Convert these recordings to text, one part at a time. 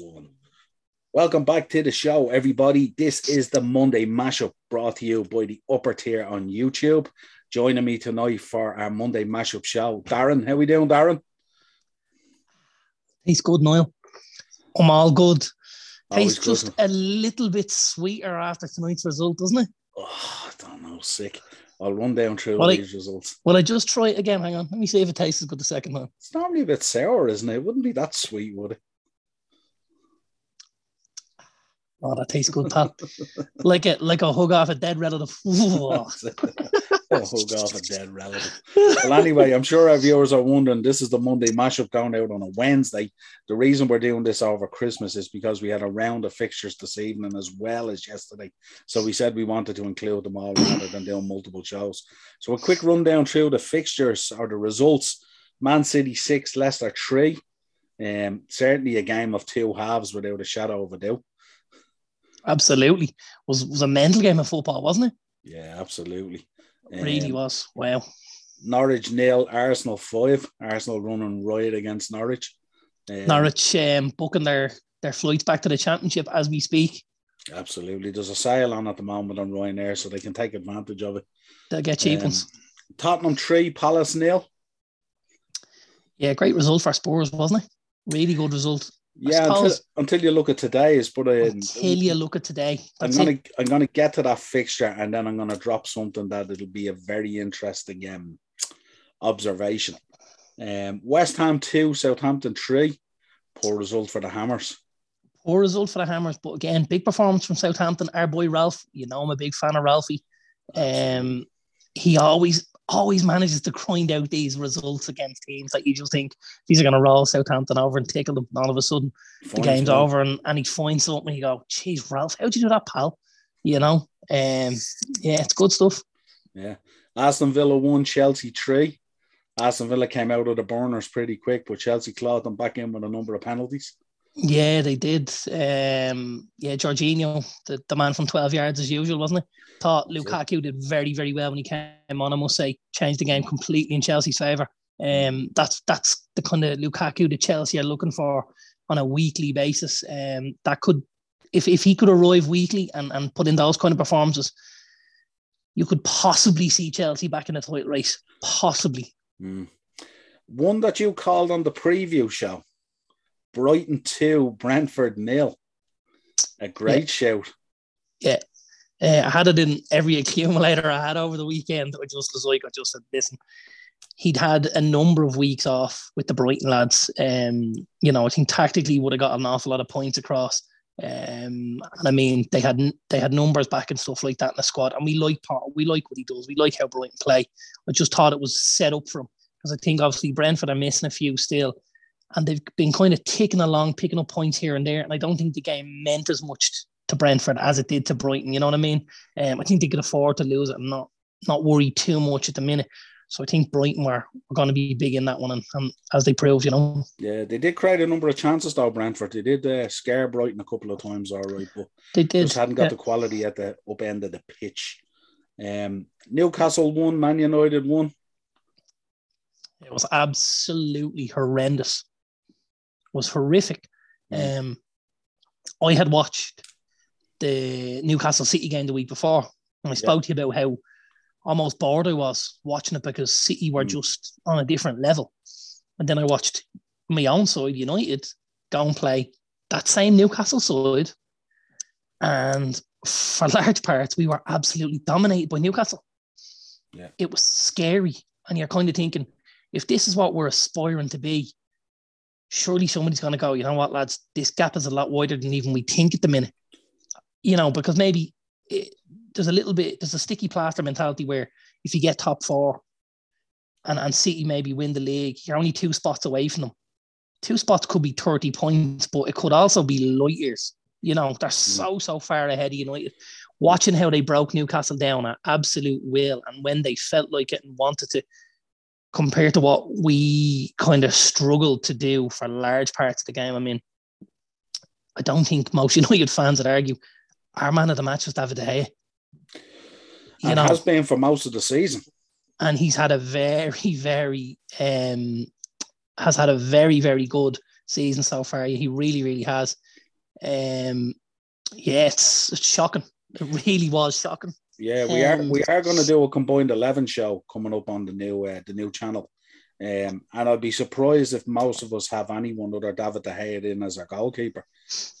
one. Welcome back to the show, everybody. This is the Monday mashup brought to you by the upper tier on YouTube. Joining me tonight for our Monday mashup show, Darren. How are we doing, Darren? He's good, Niall. I'm all good. Always Tastes just a little bit sweeter after tonight's result, doesn't it? Oh, I don't know, sick. I'll run down through Well, I- these results. Well, I just try it again? Hang on. Let me see if it tastes as good the second time. It's normally a bit sour, isn't it? It wouldn't be that sweet, would it? Oh, that tastes good, pal. like a like a hug off a dead relative. Oh, hug off a dead relative. Well, anyway, I'm sure our viewers are wondering this is the Monday mashup going out on a Wednesday. The reason we're doing this over Christmas is because we had a round of fixtures this evening as well as yesterday. So we said we wanted to include them all rather than doing multiple shows. So a quick rundown through the fixtures or the results. Man City six, Leicester three. Um, certainly a game of two halves without a shadow of a doubt. Absolutely. Was was a mental game of football, wasn't it? Yeah, absolutely. really Um, was. Wow. Norwich nil, Arsenal five. Arsenal running riot against Norwich. Um, Norwich um, booking their their flights back to the championship as we speak. Absolutely. There's a sale on at the moment on Ryanair, so they can take advantage of it. They'll get cheap Um, ones. Tottenham three, Palace nil. Yeah, great result for Spurs, wasn't it? Really good result. Yeah, until, until you look at today's, but um, Until you look at today. I'm gonna it. I'm gonna get to that fixture and then I'm gonna drop something that it'll be a very interesting um observation. Um, West Ham two, Southampton three. Poor result for the Hammers. Poor result for the Hammers, but again, big performance from Southampton. Our boy Ralph, you know, I'm a big fan of Ralphie. Um, he always always manages to grind out these results against teams that you just think these are going to roll Southampton over and tickle them. And all of a sudden, the game's one. over and, and he finds something. You go, "Geez, Ralph, how'd you do that, pal?" You know, um, yeah, it's good stuff. Yeah. Aston Villa won, Chelsea three. Aston Villa came out of the burners pretty quick, but Chelsea clawed them back in with a number of penalties. Yeah, they did. Um, yeah, Jorginho, the, the man from 12 yards as usual, wasn't it? Thought. Lukaku did very, very well when he came on, I must say, changed the game completely in Chelsea's favour. Um, that's that's the kind of Lukaku that Chelsea are looking for on a weekly basis. Um, that could, if, if he could arrive weekly and, and put in those kind of performances, you could possibly see Chelsea back in the title race. Possibly. Mm. One that you called on the preview show Brighton 2, Brentford nil. A great shout. Uh, I had it in every accumulator I had over the weekend. I just was like, I just said, listen, he'd had a number of weeks off with the Brighton lads. Um, you know, I think tactically would have got an awful lot of points across. Um, and I mean, they had they had numbers back and stuff like that in the squad, and we like part, we like what he does. We like how Brighton play. I just thought it was set up for him because I think obviously Brentford are missing a few still, and they've been kind of ticking along, picking up points here and there. And I don't think the game meant as much to Brentford as it did to Brighton. You know what I mean? Um, I think they could afford to lose it and not not worry too much at the minute. So I think Brighton were, were going to be big in that one, and, and as they proved, you know, Yeah, they did create a number of chances though, Brentford. They did uh, scare Brighton a couple of times, all right, but they did. just hadn't got yeah. the quality at the up end of the pitch. Um, Newcastle won, Man United won. It was absolutely horrendous. Was horrific. Mm. Um, I had watched the Newcastle City game the week before, and I spoke to you about how almost bored I was watching it because City were Mm. just on a different level. And then I watched my own side, United, go and play that same Newcastle side. And for large parts, we were absolutely dominated by Newcastle. Yeah. It was scary. And you're kind of thinking, if this is what we're aspiring to be, surely somebody's going to go, you know what, lads, this gap is a lot wider than even we think at the minute. You know, because maybe it, there's a little bit, there's a sticky plaster mentality where if you get top four and, and City maybe win the league, you're only two spots away from them. Two spots could be 30 points, but it could also be light years. You know, they're mm. so, so far ahead of United. Watching how they broke Newcastle down at absolute will and when they felt like it and wanted to, compared to what we kind of struggled to do for large parts of the game. I mean, I don't think most United fans would argue our man of the match was David De Gea. You And know, has been for most of the season. and he's had a very, very um has had a very, very good season so far. He really, really has. Um, yeah, it's, it's shocking. It really was shocking. Yeah, we um, are we are going to do a combined eleven show coming up on the new uh, the new channel. Um, and I'd be surprised if most of us have anyone other than David De Gea in as our goalkeeper.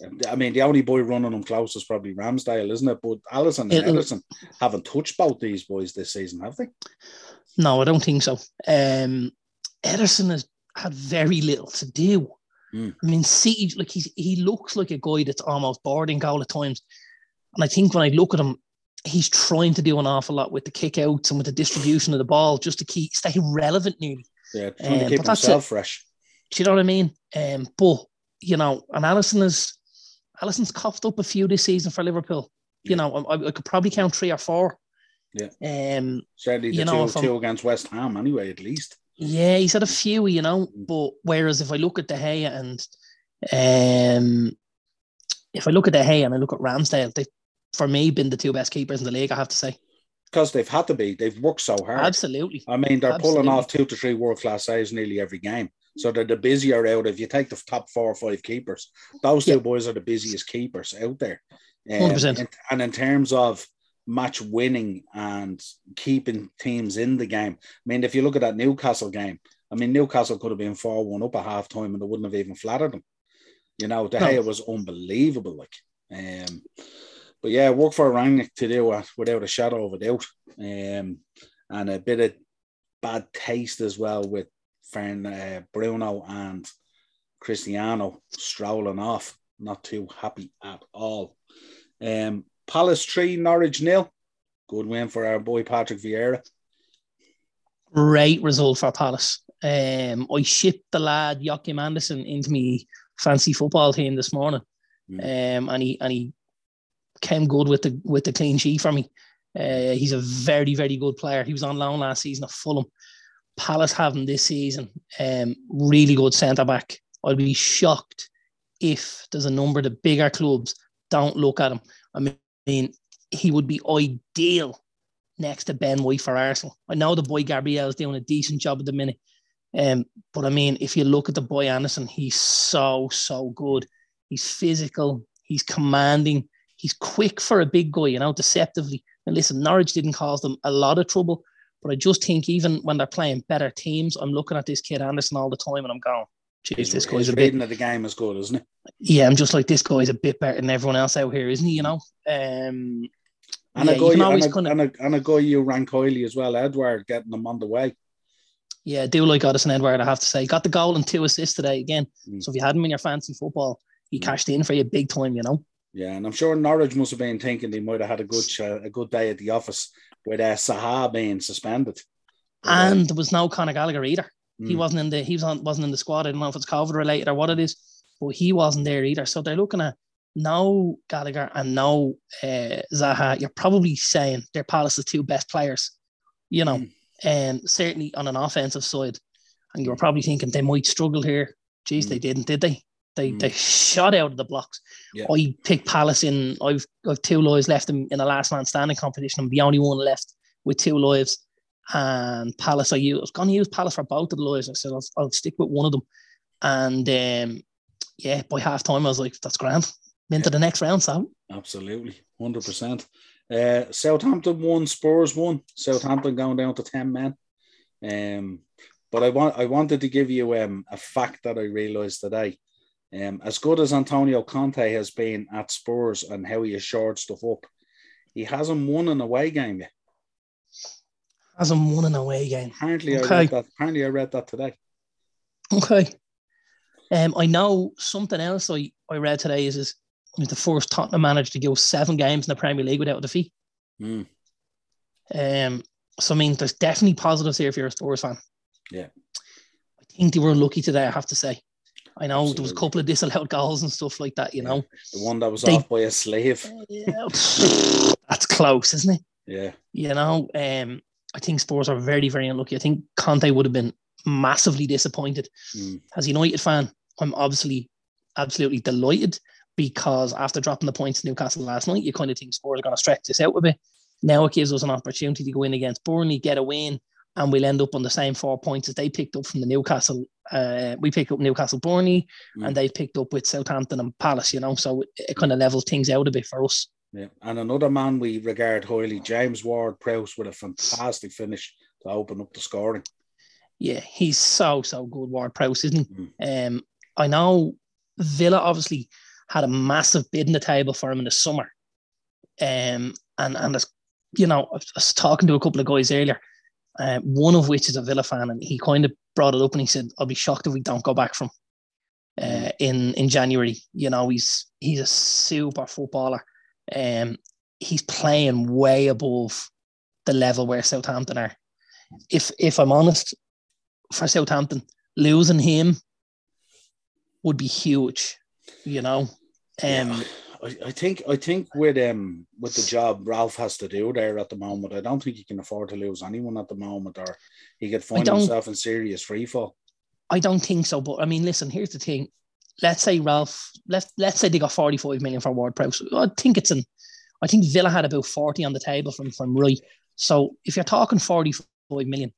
Um, I mean, the only boy running them close is probably Ramsdale, isn't it? But Alisson and Ederson haven't touched both these boys this season, have they? No, I don't think so. Um, Ederson has had very little to do. Mm. I mean, see, like he's he looks like a guy that's almost boarding goal at times. And I think when I look at him, he's trying to do an awful lot with the kickouts and with the distribution of the ball just to keep stay relevant nearly. Yeah, trying um, to keep himself fresh. Do you know what I mean? Um, but you know, and Alisson is Alisson's coughed up a few this season for Liverpool. You know, I, I, could probably count three or four. Yeah. Um, certainly the you know, two, two against West Ham anyway, at least. Yeah, he's had a few, you know. Mm. But whereas if I look at De Gea and um, if I look at De Gea and I look at Ramsdale, they for me been the two best keepers in the league. I have to say because they've had to be. They've worked so hard. Absolutely. I mean, they're Absolutely. pulling off two to three world class saves nearly every game. So they're the busier out. If you take the top four or five keepers, those two boys are the busiest keepers out there. Um, 100%. And in terms of match winning and keeping teams in the game, I mean, if you look at that Newcastle game, I mean, Newcastle could have been 4 1 up at half time and they wouldn't have even flattered them. You know, De Gea no. was unbelievable. Like, um, but yeah, work for Rangnick to do it without a shadow of a doubt. Um, and a bit of bad taste as well with Fern, uh, Bruno and Cristiano strolling off. Not too happy at all. Um, Palace 3, Norwich nil. Good win for our boy Patrick Vieira. Great result for Palace. Um, I shipped the lad Joachim Andersen into me fancy football team this morning. Mm. Um, and he and he came good with the with the clean sheet for me. Uh, he's a very very good player. He was on loan last season at Fulham. Palace have him this season. Um, really good centre back. I'd be shocked if there's a number of the bigger clubs don't look at him. I mean, he would be ideal next to Ben White for Arsenal. I know the boy Gabriel is doing a decent job at the minute. Um, but I mean, if you look at the boy Andersen, he's so, so good. He's physical, he's commanding, he's quick for a big guy, you know, deceptively. And listen, Norwich didn't cause them a lot of trouble, but I just think even when they're playing better teams, I'm looking at this kid Andersen all the time and I'm going, Jeez, this guy's a bit. of the game is good, isn't it? Yeah, I'm just like this guy's a bit better than everyone else out here, isn't he? You know, um, and, yeah, a guy, and, a, kinda, and, a, and a guy you rank highly as well, Edward, getting them on the way. Yeah, do like Odsonne Edouard, I have to say. Got the goal and two assists today again. Mm. So if you had him in your fancy football, he mm. cashed in for you big time, you know. Yeah, and I'm sure Norwich must have been thinking they might have had a good a good day at the office with uh, Zaha being suspended. And there was no Conor Gallagher either. Mm. He wasn't in the he was on, wasn't in the squad. I don't know if it's COVID related or what it is, but he wasn't there either. So they're looking at no Gallagher and no uh, Zaha. You're probably saying they're Palace's two best players, you know, mm. and certainly on an offensive side. And you were probably thinking they might struggle here. Geez, mm. they didn't, did they? They mm. they shot out of the blocks. Yeah. I picked Palace in. I've I've two lives left in, in the last man standing competition. I'm the only one left with two lives. And Palace, I, use, I was going to use Palace for both of the lives. I said I'll, I'll stick with one of them. And um, yeah, by half time, I was like, that's grand. Into yeah. the next round, so absolutely, hundred percent. uh. Southampton won, Spurs won. Southampton going down to ten men. Um, but I want I wanted to give you um, a fact that I realised today. Um, as good as Antonio Conte has been at Spurs and how he has shored stuff up, he hasn't won an away game yet. Hasn't won an away game. Apparently, okay. I read that. Apparently, I read that today. Okay. Um, I know something else I, I read today is, is the first Tottenham manager to go seven games in the Premier League without a defeat. Mm. Um, so I mean, there's definitely positives here if you're a Spurs fan. Yeah. I think they were lucky today, I have to say. I know Absolutely. there was a couple of disallowed goals and stuff like that, you know. The one that was they, off by a slave. Yeah, that's close, isn't it? Yeah. You know, um, I think Spurs are very, very unlucky. I think Conte would have been massively disappointed. Mm. As a United fan, I'm obviously absolutely delighted because after dropping the points to Newcastle last night, you kind of think Spurs are going to stretch this out a bit. Now it gives us an opportunity to go in against Burnley, get a win, and we'll end up on the same four points as they picked up from the Newcastle. Uh, we picked up Newcastle Burnley, mm. and they've picked up with Southampton and Palace. You know, so it, it kind of levels things out a bit for us. Yeah, and another man we regard highly, James Ward-Prowse, with a fantastic finish to open up the scoring. Yeah, he's so so good, Ward-Prowse, isn't he? Mm. Um, I know Villa obviously had a massive bid in the table for him in the summer, um, and and as you know, I was talking to a couple of guys earlier uh, one of which is a Villa fan, and he kind of brought it up and he said, "I'll be shocked if we don't go back from uh, in in January." You know, he's he's a super footballer. Um, he's playing way above the level where Southampton are. If if I'm honest, for Southampton, losing him would be huge. You know, um, yeah. I, I think I think with um with the job Ralph has to do there at the moment, I don't think he can afford to lose anyone at the moment, or he could find himself in serious freefall. I don't think so, but I mean, listen. Here's the thing. Let's say Ralph. Let's let's say they got 45 million for Ward Prowse. I think it's an. I think Villa had about 40 on the table from from right. So if you're talking 45 million,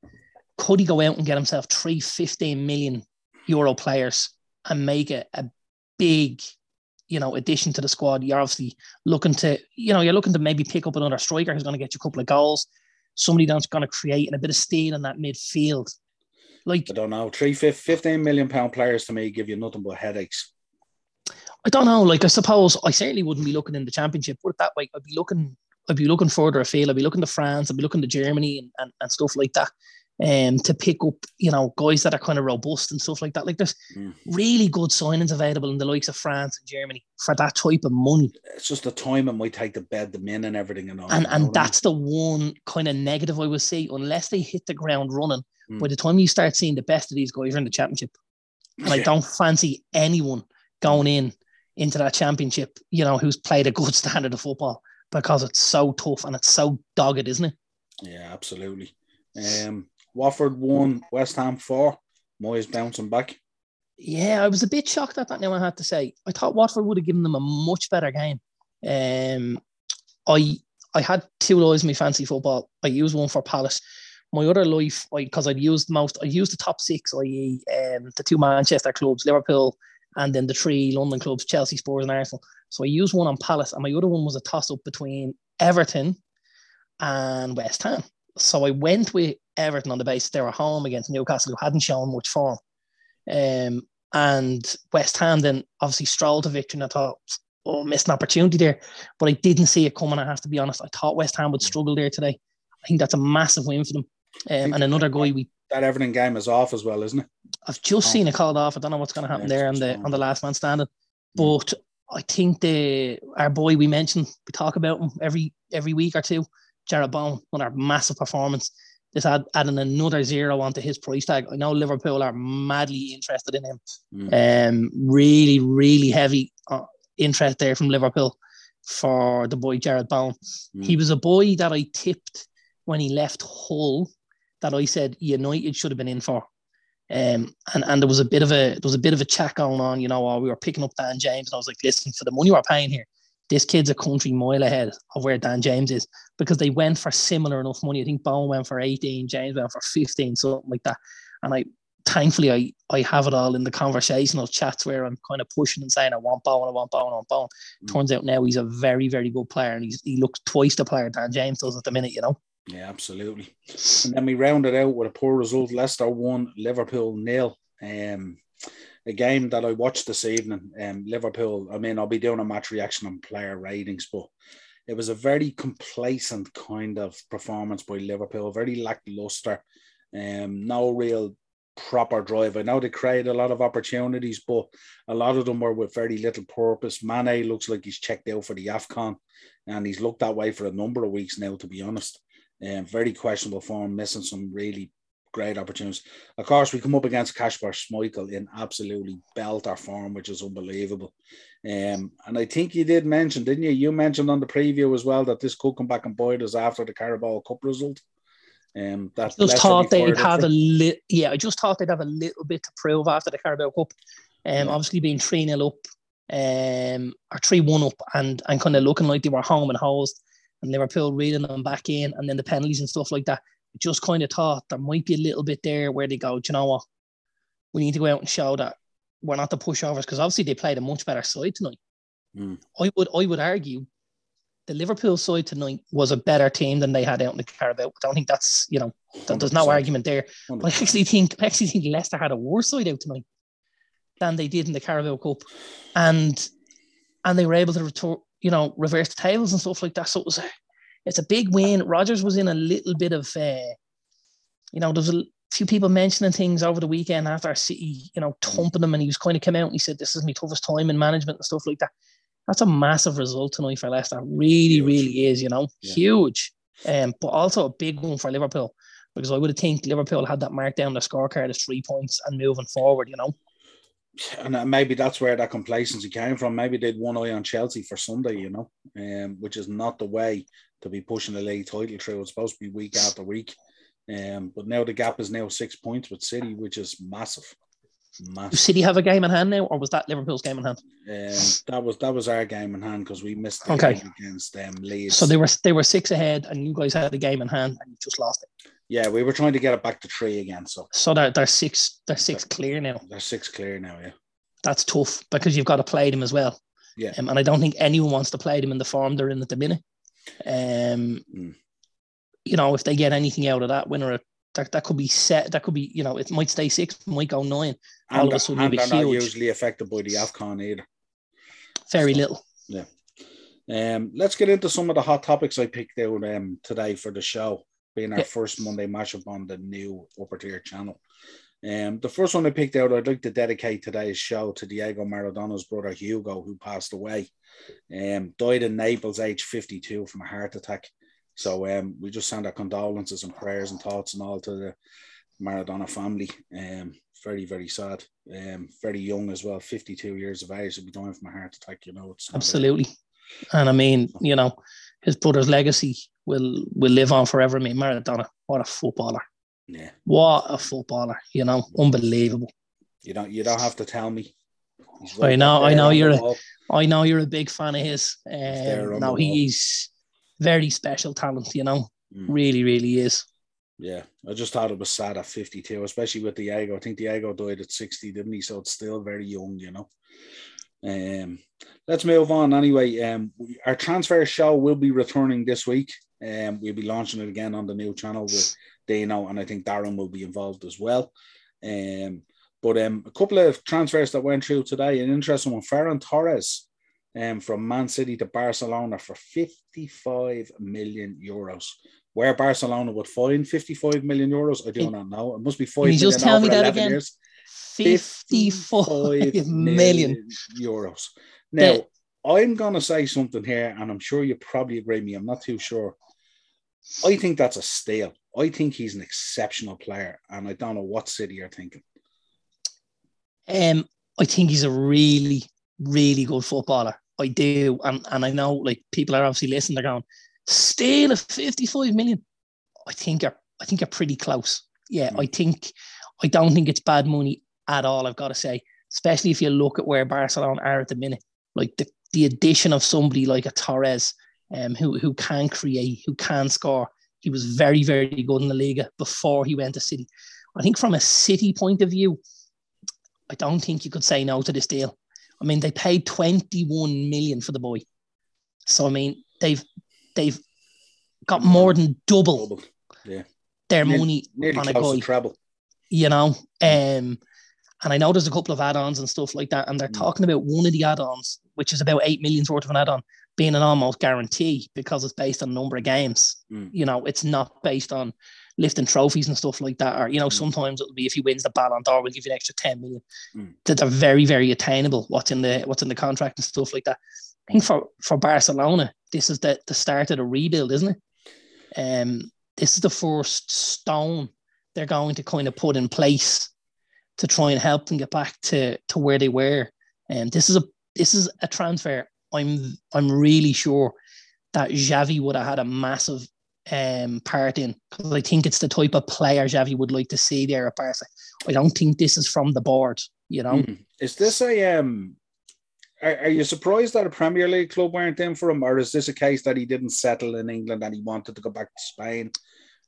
could he go out and get himself three 15 million euro players and make it a big you know, addition to the squad. You're obviously looking to, you know, you're looking to maybe pick up another striker who's going to get you a couple of goals, somebody that's going to create and a bit of steel in that midfield. Like I don't know, three 15 million pound players to me give you nothing but headaches. I don't know. Like I suppose I certainly wouldn't be looking in the championship. Put it that way, I'd be looking. I'd be looking further afield. I'd be looking to France. I'd be looking to Germany and, and, and stuff like that um, to pick up, you know, guys that are kind of robust and stuff like that. Like there's mm. really good signings available in the likes of France and Germany for that type of money. It's just the time it might take to bed them in and everything and all. And and that's the one kind of negative I would say, unless they hit the ground running. Mm. By the time you start seeing the best of these guys are in the championship, and yeah. I don't fancy anyone going in into that championship, you know, who's played a good standard of football because it's so tough and it's so dogged, isn't it? Yeah, absolutely. Um, Watford won, West Ham four. Moyes bouncing back. Yeah, I was a bit shocked at that. Now I had to say, I thought Watford would have given them a much better game. Um, I I had two lows in my fancy football. I used one for Palace. My other life, because I'd used most, I used the top six, i.e., um, the two Manchester clubs, Liverpool, and then the three London clubs, Chelsea, Spurs, and Arsenal. So I used one on Palace, and my other one was a toss up between Everton and West Ham. So I went with Everton on the basis they were home against Newcastle, who hadn't shown much form. Um, and West Ham then obviously strolled to victory, and I thought, oh, missed an opportunity there. But I didn't see it coming, I have to be honest. I thought West Ham would struggle there today. I think that's a massive win for them. Um, and another guy we that Everton game is off as well, isn't it? I've just oh. seen it called off. I don't know what's going to happen yeah, there on the on the last man standing. But I think the our boy we mentioned, we talk about him every every week or two. Jarrod Bowen, our massive performance. Just add, adding another zero onto his price tag. I know Liverpool are madly interested in him. Mm. Um, really, really heavy uh, interest there from Liverpool for the boy Jarrod Bowen. Mm. He was a boy that I tipped when he left Hull that I said United should have been in for. Um, and, and there was a bit of a there was a bit of a chat going on, you know, while we were picking up Dan James, and I was like, listen, for the money we're paying here, this kid's a country mile ahead of where Dan James is because they went for similar enough money. I think Bowen went for 18, James went for 15, something like that. And I thankfully I I have it all in the conversational chats where I'm kind of pushing and saying I want Bowen, I want Bowen, I want Bowen. Mm. Turns out now he's a very, very good player and he's he looks twice the player Dan James does at the minute, you know. Yeah, absolutely. And then we rounded out with a poor result. Leicester won, Liverpool nil. Um a game that I watched this evening, um, Liverpool. I mean, I'll be doing a match reaction on player ratings, but it was a very complacent kind of performance by Liverpool, very lackluster. Um, no real proper drive. I know they created a lot of opportunities, but a lot of them were with very little purpose. Mane looks like he's checked out for the AFCON, and he's looked that way for a number of weeks now, to be honest. Um, very questionable form, missing some really great opportunities. Of course, we come up against Kasper Schmeichel in absolutely belter form, which is unbelievable. Um, and I think you did mention, didn't you? You mentioned on the preview as well that this could come back and bite us after the Carabao Cup result. Um, that just thought they'd have a little, yeah. I just thought they'd have a little bit to prove after the Carabao Cup. Um, yeah. obviously being three 0 up, um, or three one up, and and kind of looking like they were home and hosed, and Liverpool reeling them back in, and then the penalties and stuff like that just kind of thought there might be a little bit there where they go, do you know what? We need to go out and show that we're not the pushovers because obviously they played a much better side tonight. Mm. I would I would argue the Liverpool side tonight was a better team than they had out in the Carabao. I don't think that's you know that, there's no 100%. argument there. But I actually think I actually think Leicester had a worse side out tonight than they did in the Carabao Cup, and and they were able to retor- you know reverse the tables and stuff like that. So it was a, it's a big win. Rodgers was in a little bit of uh, you know there's a few people mentioning things over the weekend after City you know thumping them, and he was kind of come out and he said this is my toughest time in management and stuff like that. That's a massive result tonight for Leicester. Really, Huge. really is. You know, Yeah. huge. Um, but also a big one for Liverpool because I would have think Liverpool had that marked down the scorecard as three points and moving forward. You know, and uh, maybe that's where that complacency came from. Maybe they'd one eye on Chelsea for Sunday, you know, um, which is not the way to be pushing the league title through. It's supposed to be week after week. Um, but now the gap is now six points with City, which is massive. Massive. City have a game in hand now, or was that Liverpool's game in hand? Um, that was that was our game in hand because we missed the Okay. game against um, Leeds. So they were they were six ahead, and you guys had the game in hand, and you just lost it. yeah, we were trying to get it back to three again. So So they're, they're six they're six clear now. they're six clear now. Yeah, That's tough because you've got to play them as well. Yeah. Um, and I don't think anyone wants to play them in the form they're in at the minute. Um, Mm. you know, if they get anything out of that winner, that, that could be set. That could be, you know, it might stay six, might go nine. All and, of a sudden and they're be not usually affected by the Afcon either. Very So- little. Yeah. Um, let's get into some of the hot topics I picked out um, today for the show, being our Yeah. first Monday mashup on the new upper tier channel. Um, the first one I picked out, I'd like to dedicate today's show to Diego Maradona's brother Hugo, who passed away. Um, died in Naples, age 52, from a heart attack. So um, we just send our condolences and prayers and thoughts and all to the Maradona family. Um, very, very sad. Um, very young as well, 52 years of age. To be dying from a heart attack, you know, it's Absolutely. And I mean, you know, his brother's legacy will will live on forever. I mean, Maradona, what a footballer. Yeah. What a footballer, you know, unbelievable. You don't you don't have to tell me. I know- I know you're a-. I know you're a big fan of his. Um, no, he's very special talent, you know, Mm. really, really is. Yeah. I just thought it was sad at 52, especially with Diego. I think Diego died at 60, didn't he? So it's still very young, you know. Um let's move on anyway. Um our transfer show will be returning this week. Um we'll be launching it again on the new channel with Dino and I think Darren will be involved as well. Um but um a couple of transfers that went through today, an interesting one. Ferran Torres um, from Man City to Barcelona for 55 million euros. Where Barcelona would find 55 million euros, I do Can- not know. It must be Can five you just million tell me that 11 again? years. 55 million. euros. Now, The- I'm going to say something here, and I'm sure you probably agree with me. I'm not too sure. I think that's a steal. I think he's an exceptional player, and I don't know what City you're thinking. Um, I think he's a really, really good footballer. I do. And, and I know like people are obviously listening, they're going, still a 55 million. I think you're I think you're pretty close. Yeah, Mm. I think I don't think it's bad money at all, I've got to say. Especially if you look at where Barcelona are at the minute. Like the, the addition of somebody like a Torres, um, who who can create, who can score. He was very, very good in the Liga before he went to City. I think from a City point of view, I don't think you could say no to this deal. I mean, they paid 21 million for the boy. So I mean, they've they've got more than double yeah. their Nearly- money Nearly on a guy, to treble. you know. Um, and I know there's a couple of add-ons and stuff like that, and they're Mm. talking about one of the add-ons, which is about eight million's worth of an add-on, being an almost guarantee because it's based on a number of games. Mm. You know, it's not based on lifting trophies and stuff like that. Or you know, Mm. sometimes it'll be if he wins the Ballon d'Or, we'll give you an extra ten million. Mm. That they're very, very attainable. What's in the what's in the contract and stuff like that. I think for for Barcelona, this is the the start of the rebuild, isn't it? Um, this is the first stone they're going to kind of put in place to try and help them get back to to where they were. And this is a this is a transfer. I'm I'm really sure that Xavi would have had a massive um, part in because I think it's the type of player Xavi would like to see there at Barca. I don't think this is from the board, you know. Mhm. Is this a um? Are, are you surprised that a Premier League club weren't in for him, or is this a case that he didn't settle in England and he wanted to go back to Spain?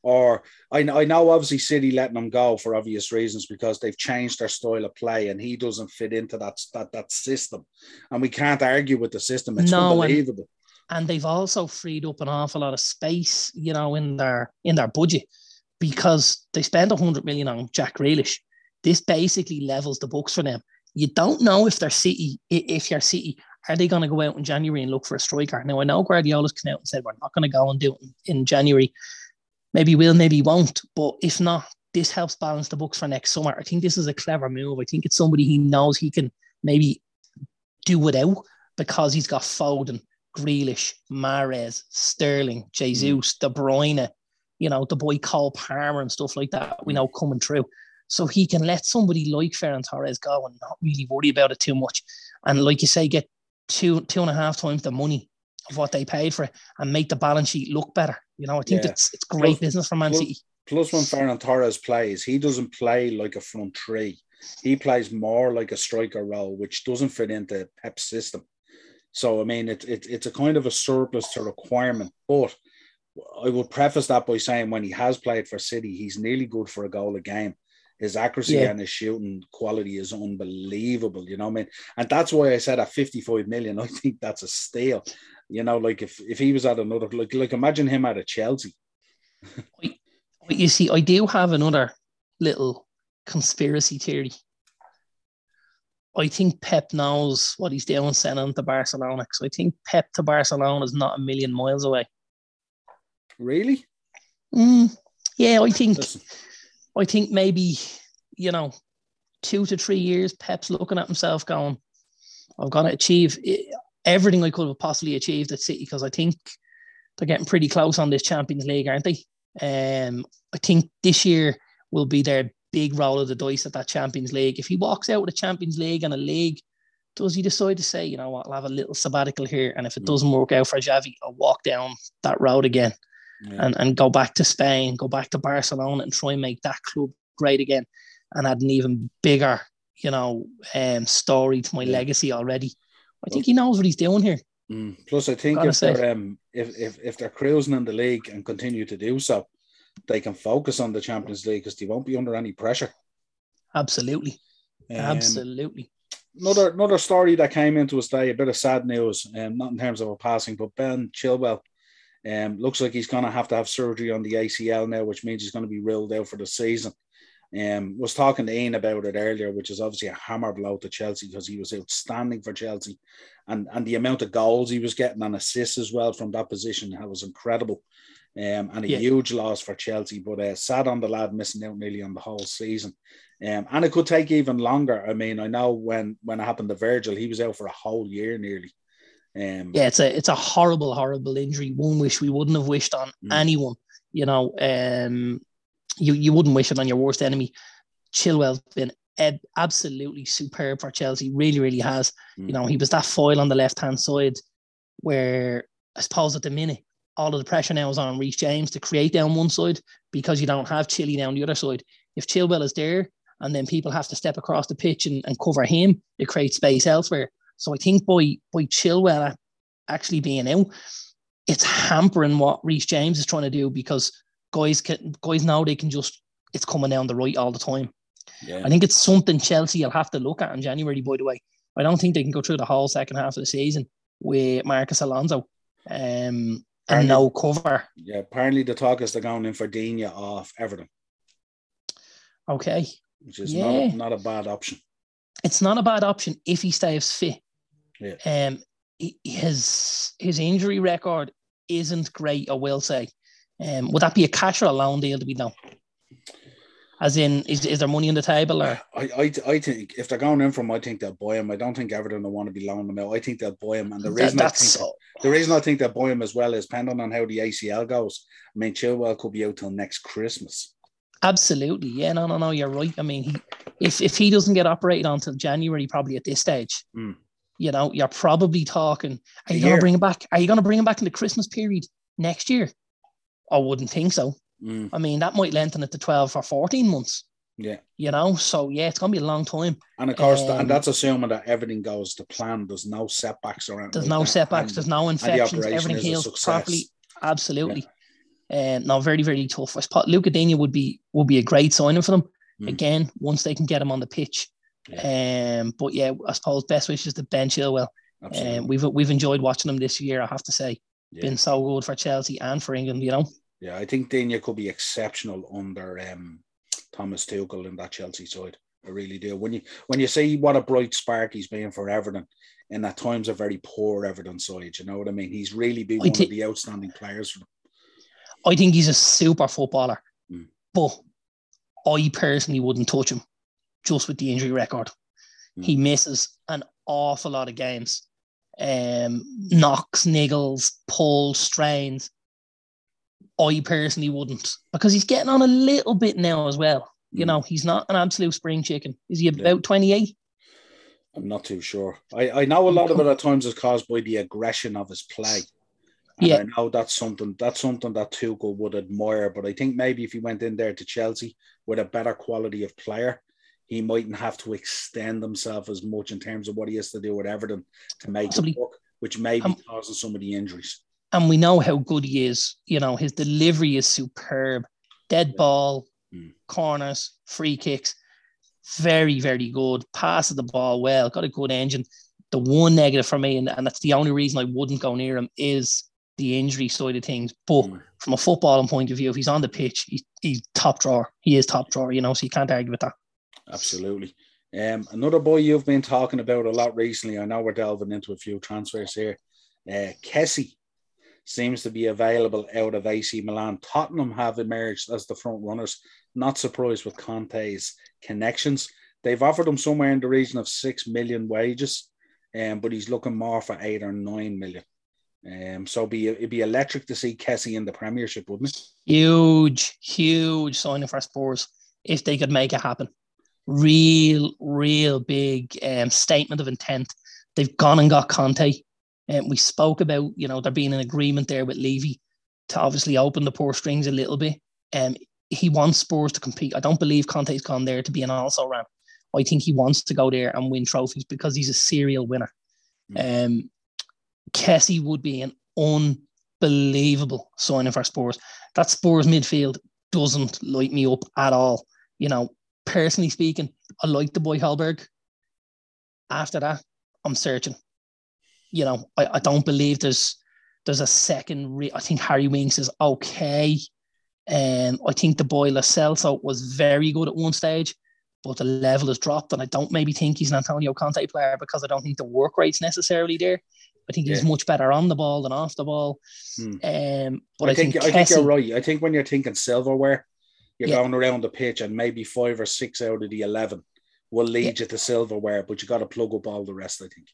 Or I, I know obviously City letting him go for obvious reasons because they've changed their style of play and he doesn't fit into that that that system, and we can't argue with the system. It's no, unbelievable. And, and they've also freed up an awful lot of space, you know, in their in their budget because they spent hundred million on Jack Grealish. This basically levels the books for them. You don't know if they're City, if you're City, are they going to go out in January and look for a striker? Now I know Guardiola's come out and said we're not going to go and do it in January maybe will, maybe won't. But if not, this helps balance the books for next summer. I think this is a clever move. I think it's somebody he knows he can maybe do without because he's got Foden, Grealish, Mahrez, Sterling, Jesus, mm. De Bruyne, you know, the boy Cole Palmer and stuff like that, we know coming through. So he can let somebody like Ferran Torres go and not really worry about it too much. And like you say, get two two and a half times the money of what they paid for it and make the balance sheet look better. You know, I think yeah. it's it's great plus, business for Man plus, City. Plus, when Ferran Torres plays, he doesn't play like a front three. He plays more like a striker role, which doesn't fit into Pep's system. So, I mean, it's it, it's a kind of a surplus to requirement. But I would preface that by saying when he has played for City, he's nearly good for a goal a game. His accuracy yeah. and his shooting quality is unbelievable. You know what I mean? And that's why I said at 55 million, I think that's a steal. You know, like if, if he was at another, like, like imagine him at a Chelsea. you see, I do have another little conspiracy theory. I think Pep knows what he's doing sending him to Barcelona. So I think Pep to Barcelona is not a million miles away. Really? Mm, yeah, I think Listen. I think maybe, you know, two to three years, Pep's looking at himself going, I've got to achieve everything I could have possibly achieved at City because I think they're getting pretty close on this Champions League, aren't they? Um, I think this year will be their big roll of the dice at that Champions League. If he walks out with a Champions League and a league, does he decide to say, you know what, I'll have a little sabbatical here, and if it mm. doesn't work out for Xavi, I'll walk down that road again yeah. and, and go back to Spain, go back to Barcelona and try and make that club great again and add an even bigger, you know, um, story to my yeah. legacy already. I think he knows what he's doing here. Mm. Plus, I think if they're, um, if, if, if they're cruising in the league and continue to do so, they can focus on the Champions League because they won't be under any pressure. Absolutely. Um, Absolutely. Another another story that came into us today, a bit of sad news, um, not in terms of a passing, but Ben Chilwell um, looks like he's going to have to have surgery on the ACL now, which means he's going to be ruled out for the season. Um, was talking to Ian about it earlier, which is obviously a hammer blow to Chelsea because he was outstanding for Chelsea, and and the amount of goals he was getting and assists as well from that position that was incredible, um, and a yeah. huge loss for Chelsea. But uh, sad on the lad missing out nearly on the whole season, um, and it could take even longer. I mean, I know when when it happened to Virgil, he was out for a whole year nearly. Um, yeah, it's a it's a horrible, horrible injury. One wish we wouldn't have wished on mm. anyone. You know, um, you you wouldn't wish it on your worst enemy. Chilwell's been absolutely superb for Chelsea. Really, really has. Mm. You know, he was that foil on the left hand side, where I suppose at the minute all of the pressure now is on Reece James to create down one side because you don't have Chile down the other side. If Chilwell is there, and then people have to step across the pitch and, and cover him, it creates space elsewhere. So I think by by Chilwell actually being out, it's hampering what Reece James is trying to do because guys can guys now they can just it's coming down the right all the time. Yeah. I think it's something Chelsea will have to look at in January. By the way, I don't think they can go through the whole second half of the season with Marcos Alonso um, and no cover. Yeah, apparently the talk is they're going in for Digne off Everton. Okay. Which is yeah. not, not a bad option. It's not a bad option if he stays fit. Yeah. Um, his his injury record isn't great. I will say. Um, would that be a cash or a loan deal to be done? As in, is, is there money on the table or? I, I, I think if they're going in from, I think they'll buy him. I don't think Everton will want to be loaning him out. I think they'll buy him, and the reason that, I think so. the reason I think they'll buy him as well is depending on how the ACL goes. I mean, Chilwell could be out till next Christmas. Absolutely, yeah, no, no, no, you're right. I mean, he, if if he doesn't get operated on until January, probably at this stage, mm you know, you're probably talking, are you going to bring him back? Are you going to bring him back in the Christmas period next year? I wouldn't think so. Mm. I mean, that might lengthen it to 12 or 14 months. Yeah. You know, so yeah, it's going to be a long time. And of course, um, and that's assuming that everything goes to plan. There's no setbacks around. There's like no that. setbacks. And, there's no infections. Everything heals properly. Absolutely. And now very, very tough. I suppose Luca Digne would be would be a great signing for them. Mm. Again, once they can get him on the pitch. Um, but yeah, I suppose best wishes to Ben Chilwell. Absolutely. Um, we've we've enjoyed watching him this year. I have to say, yeah. been so good for Chelsea and for England. You know. yeah, I think Digne could be exceptional under um, Thomas Tuchel in that Chelsea side. I really do. When you when you see what a bright spark he's been for Everton, and at times a very poor Everton side, you know what I mean? He's really been I one thi- of the outstanding players for them. I think he's a super footballer, Mm. but I personally wouldn't touch him just with the injury record. Mm. He misses an awful lot of games. Um, knocks, niggles, pulls, strains. I personally wouldn't because he's getting on a little bit now as well. You Mm. know, he's not an absolute spring chicken. Is he Yeah. about 28? I'm not too sure. I, I know a lot of it at times is caused by the aggression of his play. And Yeah. I know that's something that's something that Tuchel would admire. But I think maybe if he went in there to Chelsea with a better quality of player, he mightn't have to extend himself as much in terms of what he has to do with Everton to make Possibly. it work, which may be Um, causing some of the injuries. and we know how good he is. You know, his delivery is superb. Dead Yeah. ball, Mm. corners, free kicks, very, very good. Passes the ball well, got a good engine. The one negative for me, and, and that's the only reason I wouldn't go near him, is the injury side of things. But Mm. from a footballing point of view, if he's on the pitch, he's, he's top drawer. He is top drawer, you know, so you can't argue with that. Absolutely. Um, another boy you've been talking about a lot recently. I know we're delving into a few transfers here. Uh, Kessie seems to be available out of AC Milan. Tottenham have emerged as the front runners. Not surprised with Conte's connections. They've offered him somewhere in the region of six million wages, um, but he's looking more for eight or nine million. Um, so be it'd be electric to see Kessie in the Premiership, wouldn't it? Huge, huge signing for Spurs if they could make it happen. Real, real big um, statement of intent. They've gone and got Conte. And we spoke about, you know, there being an agreement there with Levy to obviously open the poor strings a little bit. Um, he wants Spurs to compete. I don't believe Conte's gone there to be an also ran. I think he wants to go there and win trophies because he's a serial winner. Um, Kessie would be an unbelievable signing for Spurs. That Spurs midfield doesn't light me up at all. You know, personally speaking, I like the boy Højbjerg. After that, I'm searching. You know, I, I don't believe there's there's a second. Re- I think Harry Winks is okay. And I think the boy Celso was very good at one stage, but the level has dropped. And I don't maybe think he's an Antonio Conte player because I don't think the work rate's necessarily there. I think he's Yeah. much better on the ball than off the ball. Hmm. Um, but I, I, think, think, I think you're right. I think when you're thinking silverware, you're Yeah. going around the pitch and maybe five or six out of the eleven will lead you to silverware, but you got to plug up all the rest. I think.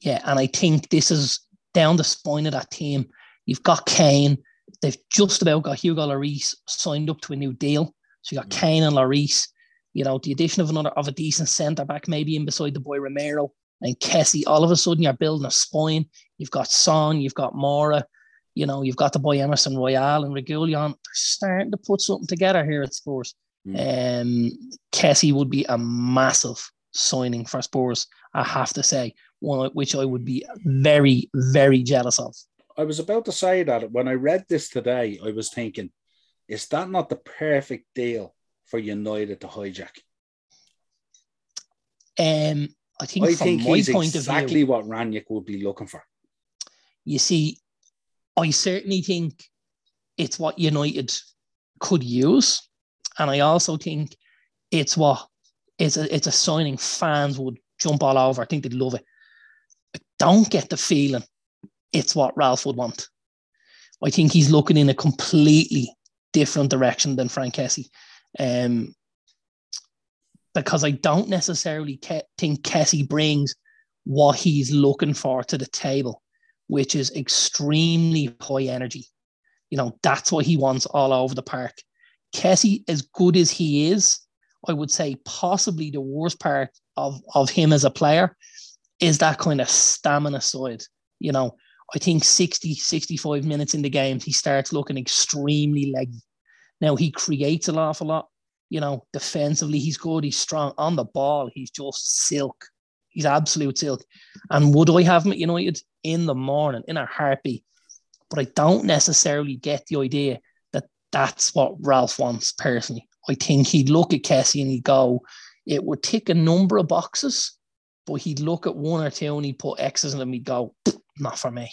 Yeah, and I think this is down the spine of that team. You've got Kane. They've just about got Hugo Lloris signed up to a new deal. So you got Mm. Kane and Lloris. You know, the addition of another of a decent centre back, maybe in beside the boy Romero and Kessie. All of a sudden, you're building a spine. You've got Son, you've got Moura. You know, you've got the boy Emerson Royal and Reguilón. They're starting to put something together here at Spurs. Mm. Um, Kessie would be a massive signing for Spurs, I have to say, one which I would be very, very jealous of. I was about to say that when I read this today, I was thinking, is that not the perfect deal for United to hijack? Um, I think I from think my he's point exactly of view, what Rangnick would be looking for. you see, I certainly think it's what United could use, and I also think it's what it's a it's a signing fans would jump all over. I think they'd love it. I don't get the feeling it's what Ralph would want. I think he's looking in a completely different direction than Franck Kessie. Um, because I don't necessarily ke- think Kessie brings what he's looking for to the table, which is extremely high energy. You know, that's what he wants all over the park. Kessie, as good as he is, I would say possibly the worst part of, of him as a player is that kind of stamina side. You know, I think 60, 65 minutes in the game, he starts looking extremely leggy. Now, he creates an awful lot. You know, defensively, he's good. He's strong on the ball. He's just silk. He's absolute silk. And would I have him at United in the morning in a heartbeat? But I don't necessarily get the idea that that's what Ralph wants personally. I think he'd look at Kessie and he'd go, it would tick a number of boxes, but he'd look at one or two and he'd put X's in them. He'd go, not for me.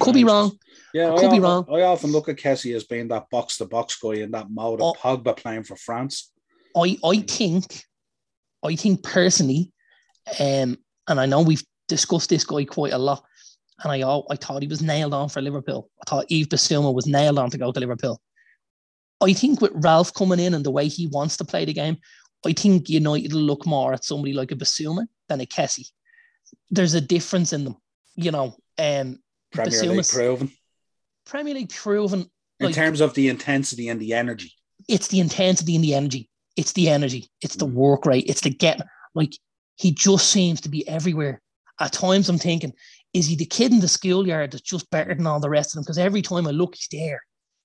Could be wrong. Yeah, could I be often, wrong. I often look at Kessie as being that box to box guy in that mode of Oh. Pogba playing for France. I I think, I think personally, um, and I know we've discussed this guy quite a lot, and I I thought he was nailed on for Liverpool. I thought Yves Bissouma was nailed on to go to Liverpool. I think with Ralph coming in and the way he wants to play the game, I think United will look more at somebody like a Bissouma than a Kessie. There's a difference in them, you know. Um, Premier League proven. Premier League proven In like- terms of the intensity and the energy. it's the intensity and the energy. It's the energy. It's the Mm. work rate. It's the get. Like he just seems to be everywhere. At times, I'm thinking, is he the kid in the schoolyard that's just better than all the rest of them? Because every time I look, he's there.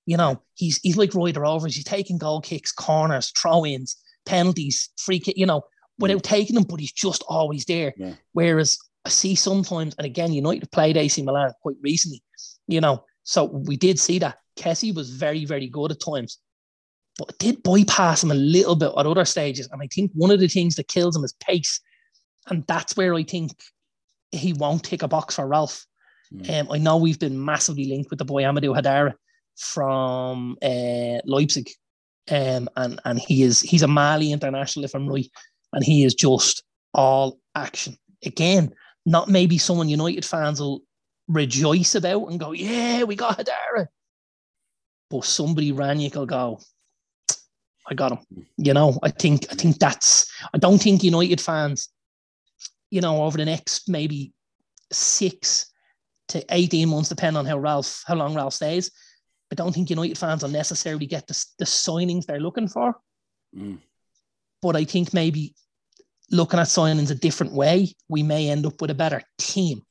You know, he's he's like Roy Rovers. He's taking goal kicks, corners, throw-ins, penalties, free kick. You know, without taking them, but he's just always there. Yeah. Whereas I see sometimes, and again, United played AC Milan quite recently. You know, so we did see that Kessie was very, very good at times but it did bypass him a little bit at other stages. And I think one of the things that kills him is pace. And that's where I think he won't take a box for Ralph. Mm. Um, I know we've been massively linked with the boy Amadou Haidara from uh, Leipzig. Um, and, and he is he's a Mali international, if I'm right. And he is just all action. Again, not maybe someone United fans will rejoice about and go, yeah, we got Haidara. But somebody Rangnick will go, I got him. You know, I think I think that's I don't think United fans, you know, over the next maybe six to 18 months, depending on how Ralph, how long Ralph stays. I don't think United fans will necessarily get the, the signings they're looking for. Mm. But I think maybe looking at signings a different way, we may end up with a better team.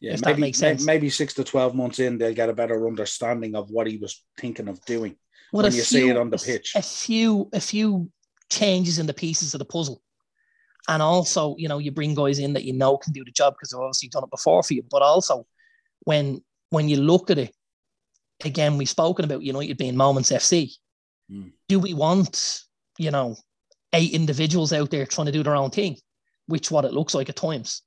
Yeah, If that maybe, makes may- sense. maybe six to 12 months in, they'll get a better understanding of what he was thinking of doing. With When you see it on the pitch. A few, a few changes in the pieces of the puzzle. And also, you know, you bring guys in that you know can do the job because they've obviously done it before for you. But also, when when you look at it, again, we've spoken about United being Moments FC. Mm. Do we want, you know, eight individuals out there trying to do their own thing, which what it looks like at times,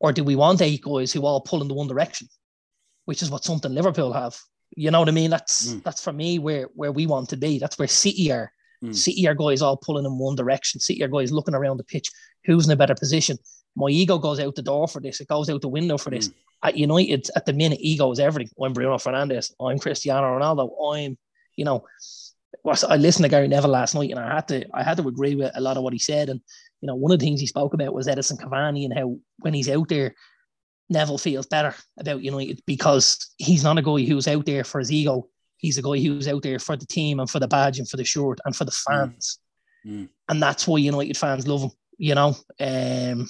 or do we want eight guys who all pull in the one direction, which is what something Liverpool have? You know what I mean? That's Mm. that's for me where where we want to be. That's where City are. Mm. City are guys all pulling in one direction. City are guys looking around the pitch. Who's in a better position? My ego goes out the door for this. It goes out the window for this. At United, at the minute, ego is everything. I'm Bruno Fernandes. I'm Cristiano Ronaldo. I'm, you know, I listened to Gary Neville last night, and I had to, I had to agree with a lot of what he said. And you know, one of the things he spoke about was Edinson Cavani and how when he's out there, Neville feels better about United because he's not a guy who's out there for his ego. He's a guy who's out there for the team and for the badge and for the shirt and for the fans. Mm. And that's why United fans love him, you know. Um,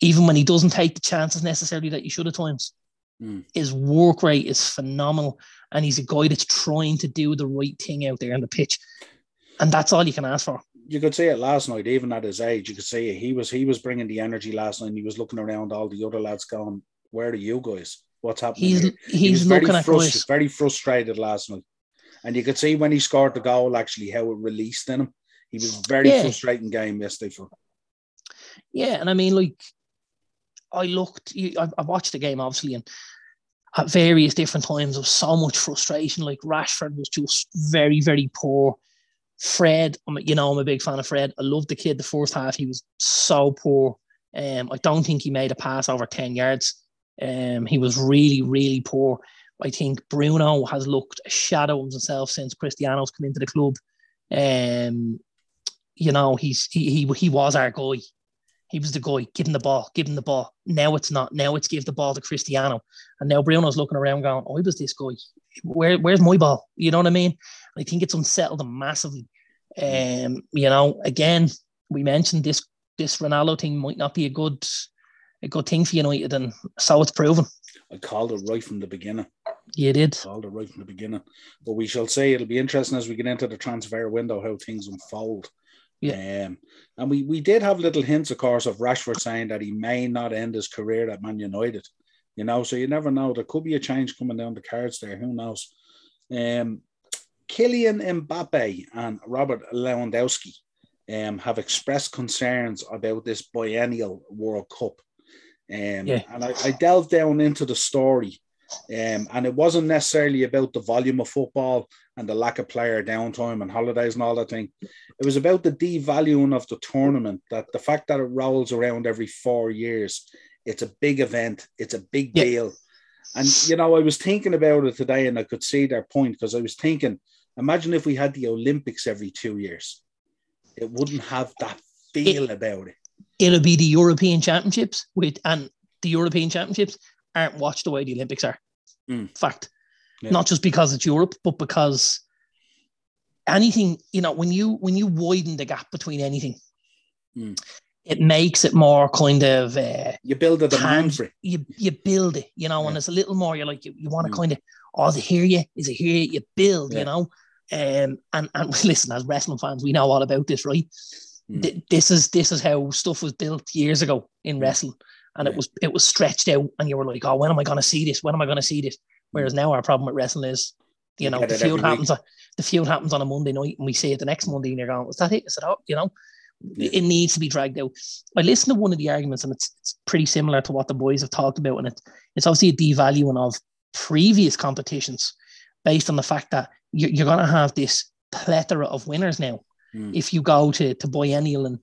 even when he doesn't take the chances necessarily that he should at times. Mm. His work rate is phenomenal. And he's a guy that's trying to do the right thing out there on the pitch. And that's all you can ask for. You could see it last night, even at his age. You could see it. He was he was bringing the energy last night. And he was looking around all the other lads, going, "Where are you guys? What's happening?" He's he's he was looking very, at frust- very frustrated last night. And you could see when he scored the goal, actually, how it released in him. He was very Yeah. frustrating game yesterday for Yeah, and I mean, like, I looked, I, I watched the game obviously, and at various different times, there was so much frustration. Like Rashford was just very, very poor. Fred, I'm, you know, I'm a big fan of Fred. I love the kid. The first half, he was so poor. Um, I don't think he made a pass over ten yards. Um, he was really, really poor. I think Bruno has looked a shadow of himself since Cristiano's come into the club. Um, you know, he's he he, he was our guy. He was the guy, give him the ball, give him the ball. Now it's not. Now it's give the ball to Cristiano. And now Bruno's looking around going, I was this guy. Where, where's my ball? You know what I mean? I think it's unsettled him massively. Um, you know, again, we mentioned this this Ronaldo thing might not be a good a good thing for United, and so it's proven. I called it right from the beginning. You did. Called it right from the beginning. But we shall see. It'll be interesting as we get into the transfer window how things unfold. Yeah. Um, and we, we did have little hints, of course, of Rashford saying that he may not end his career at Man United. You know, so you never know. There could be a change coming down the cards there. Who knows? Um, Kylian Mbappe and Robert Lewandowski um, have expressed concerns about this biennial World Cup. Um, Yeah. And I, I delved down into the story, um, and it wasn't necessarily about the volume of football and the lack of player downtime and holidays and all that thing. It was about the devaluing of the tournament, that the fact that it rolls around every four years, it's a big event, it's a big Yeah. deal. And, you know, I was thinking about it today and I could see their point because I was thinking, imagine if we had the Olympics every two years it wouldn't have that feel about it. It'll be the European Championships with and the European Championships aren't watched the way the Olympics are. Mm. Fact. Yeah. Not just because it's Europe, but because anything, you know, when you when you widen the gap between anything, Mm. it makes it more kind of uh, You build a demand Tang- for it. you you build it, you know, and Yeah. it's a little more. You're like you, you want to Mm. kind of, oh, is it here you? Is it here you build? Yeah. You know, um, and and listen, as wrestling fans, we know all about this, right? Mm. Th- this is this is how stuff was built years ago in Mm. wrestling, and it was it was stretched out, and you were like, oh, when am I going to see this? When am I going to see this? Whereas now our problem with wrestling is, you You know, the feud happens on the feud happens on a Monday night, and we see it the next Monday, and you're going, was that it? Is it out? You know. Yeah. It needs to be dragged out. I listened to one of the arguments, and it's, it's pretty similar to what the boys have talked about. And it, it's obviously a devaluing of previous competitions based on the fact that you're, you're going to have this plethora of winners now. Mm. If you go to, to biennial and,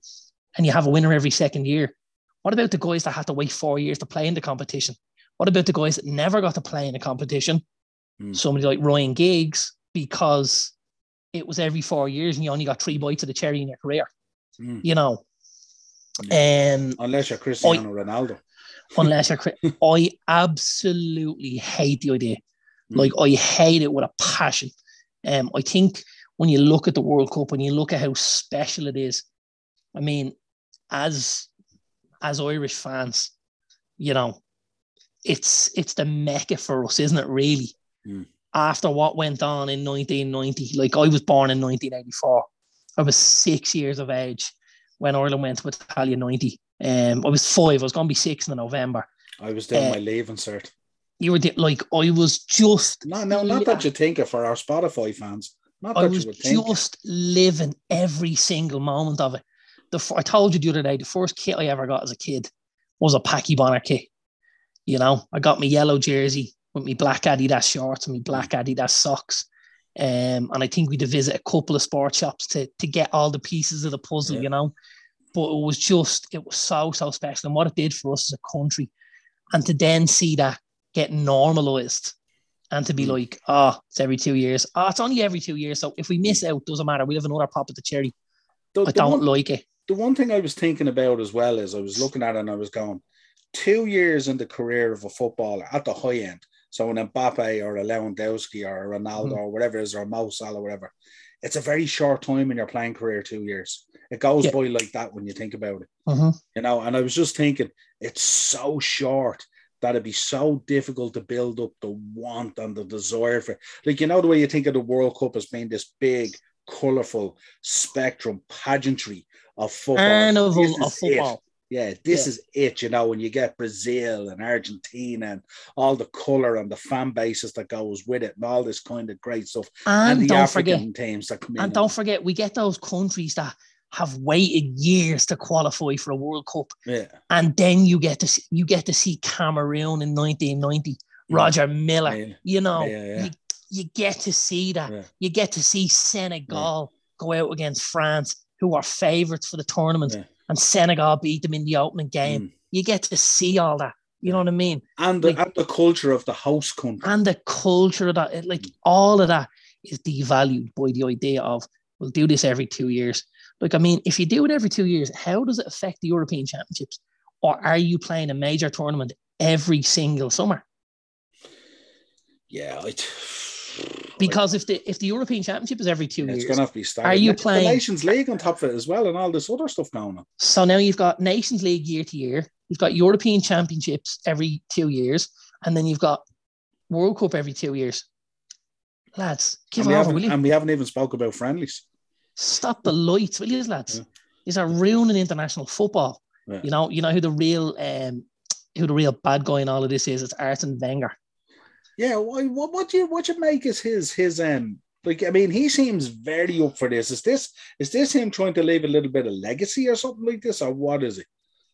and you have a winner every second year, what about the guys that had to wait four years to play in the competition? What about the guys that never got to play in a competition? Mm. Somebody like Ryan Giggs, because it was every four years and you only got three bites of the cherry in your career, Mm. you know. Um, Unless you're Cristiano Ronaldo. unless you're, I absolutely hate the idea. Mm. Like I hate it with a passion. Um, I think when you look at the World Cup, when you look at how special it is, I mean, as as Irish fans, you know, it's it's the mecca for us, isn't it? Really. Mm. After what went on in 1990, like I was born in 1984, I was six years of age when Ireland went to Italia 90. Um, I was five. I was going to be six in November. I was doing Uh, my leaving cert. You were di- like, I was just No, no, not that you think it for our Spotify fans. Not I was you would think. just living every single moment of it. The I told you the other day, the first kit I ever got as a kid was a Packie Bonner kit. You know, I got my yellow jersey with my black Adidas shorts and my black Adidas socks. Um, and I think we had to visit a couple of sports shops to to get all the pieces of the puzzle, Yeah. you know. But it was just, it was so, so special. And what it did for us as a country. And to then see that get normalized and to be Mm. like, oh, it's every two years. Oh, it's only every two years. So if we miss out, doesn't matter. We'll have another pop at the cherry. The, I the don't one, like it. the one thing I was thinking about as well is I was looking at it and I was going, two years in the career of a footballer at the high end. So an Mbappe or a Lewandowski or a Ronaldo Mhm. or whatever it is, or a Mo Salah or whatever. It's a very short time in your playing career, two years. It goes Yeah. by like that when you think about it. Mhm. you know. And I was just thinking, it's so short that it'd be so difficult to build up the want and the desire for, like, you know, the way you think of the World Cup as being this big, colorful spectrum pageantry of football. Carnival of is it. football. Yeah, this Yeah. is it, you know, when you get Brazil and Argentina and all the color and the fan bases that goes with it and all this kind of great stuff. And, the don't African forget, teams that come in. and don't forget, we get those countries that have waited years to qualify for a World Cup, yeah. and then you get to see, you get to see Cameroon in 1990, Roger Milla. Yeah. You know, Yeah, yeah. you you get to see that. Yeah. You get to see Senegal go out against France, who are favourites for the tournament, Yeah. and Senegal beat them in the opening game. Mm. You get to see all that. You know what I mean? And the, Like- and the culture of the host country. and the culture of that, like Mm. all of that is devalued by the idea of we'll do this every two years. Like, I mean, if you do it every two years, how does it affect the European Championships? Or are you playing a major tournament every single summer? Yeah, I, Because if the if the European Championship is every two years, it's going to have to be started. Are you Now, the playing- Nations League on top of it as well, and all this other stuff going on? so now you've got Nations League year to year, you've got European Championships every two years, and then you've got World Cup every two years. Lads, give and, over, will you? and we haven't even spoke about friendlies. Stop the lights, will you, lads? Yeah. These are ruining international football. Yeah. You know, you know who the real um who the real bad guy in all of this is? It's Arsene Wenger. Yeah, why, what what do you what do you make is his his um Like, I mean, he seems very up for this. Is this is this him trying to leave a little bit of legacy or something like this, or what is it?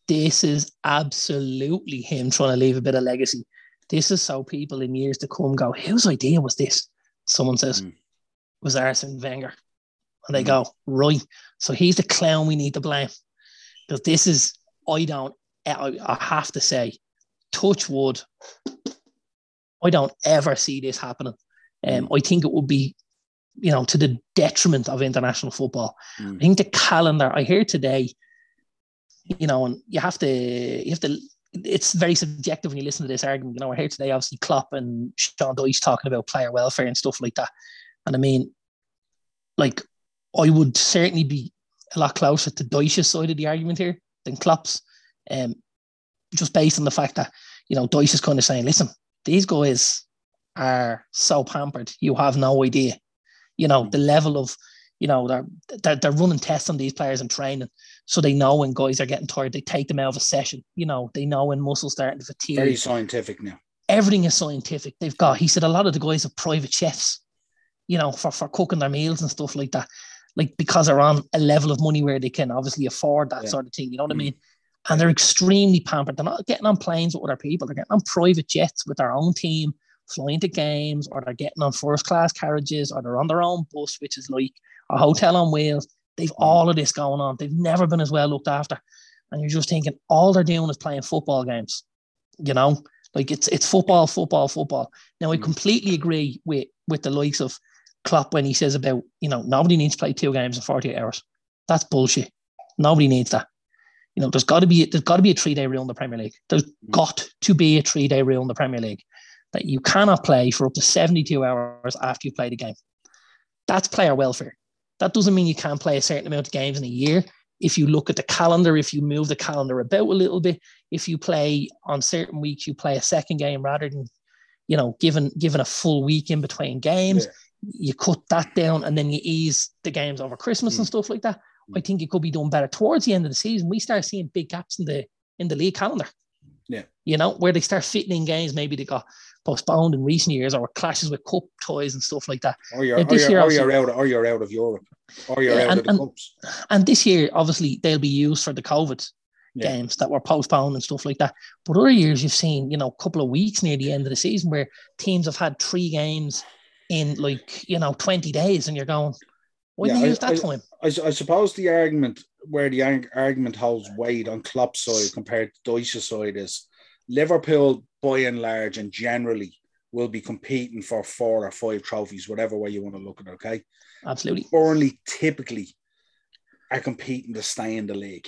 This is absolutely him trying to leave a bit of legacy. This is so people in years to come go, whose idea was this? Someone says, mm. was Arsene Wenger. And they go, right. So he's the clown we need to blame. Because this is, I don't, I, I have to say, touch wood, I don't ever see this happening. Um, mm. I think it would be, you know, to the detriment of international football. Mm. I think the calendar. I hear today, you know, and you have to, you have to. It's very subjective when you listen to this argument. You know, I hear today, obviously, Klopp and Sean Dyche talking about player welfare and stuff like that. And I mean, like, I would certainly be a lot closer to Dyche's side of the argument here than Klopp's, um, just based on the fact that you know Dyche is kind of saying, listen, these guys are so pampered. You have no idea. You know, the level of, you know, they're, they're, they're running tests on these players and training. So they know when guys are getting tired, they take them out of a session. You know, they know when muscles starting to fatigue. Very scientific now. Everything is scientific. They've got, he said, a lot of the guys are private chefs, you know, for, for cooking their meals and stuff like that. Like because they're on a level of money where they can obviously afford that yeah. sort of thing. You know what mm. I mean? and they're extremely pampered. They're not getting on planes with other people. They're getting on private jets with their own team, flying to games, or they're getting on first class carriages, or they're on their own bus, which is like a hotel on wheels. They've mm. all of this going on. They've never been as well looked after. And you're just thinking all they're doing is playing football games. You know, like it's it's football, football, football. Now I mm. completely agree with with the likes of Klopp when he says about you know nobody needs to play two games in 48 hours. That's bullshit. Nobody needs that. You know, there's got to be there's got to be a three day rule in the Premier League. There's mm. got to be a three day rule in the Premier League that you cannot play for up to 72 hours after you played the game. That's player welfare. That doesn't mean you can't play a certain amount of games in a year. If you look at the calendar, if you move the calendar about a little bit, if you play on certain weeks, you play a second game rather than, you know, given given a full week in between games, yeah. You cut that down and then you ease the games over Christmas mm. and stuff like that. I think it could be done better towards the end of the season. We start seeing big gaps in the in the league calendar. Yeah, you know where they start fitting in games maybe they got postponed in recent years or clashes with cup toys and stuff like that. Or you're, or you're, or you're out, or you're out of Europe, or you're yeah, out and, of the and, cups. And this year, obviously, they'll be used for the COVID yeah. games that were postponed and stuff like that. But other years, you've seen, you know, a couple of weeks near the end of the season where teams have had three games in like you know 20 days, and you're going, why yeah, use that I, time? I, I, suppose the argument where the argument holds weight on Klopp's side compared to Dyche's side is Liverpool, by and large, and generally will be competing for four or five trophies, whatever way you want to look at it. Okay, absolutely. Burnley typically are competing to stay in the league.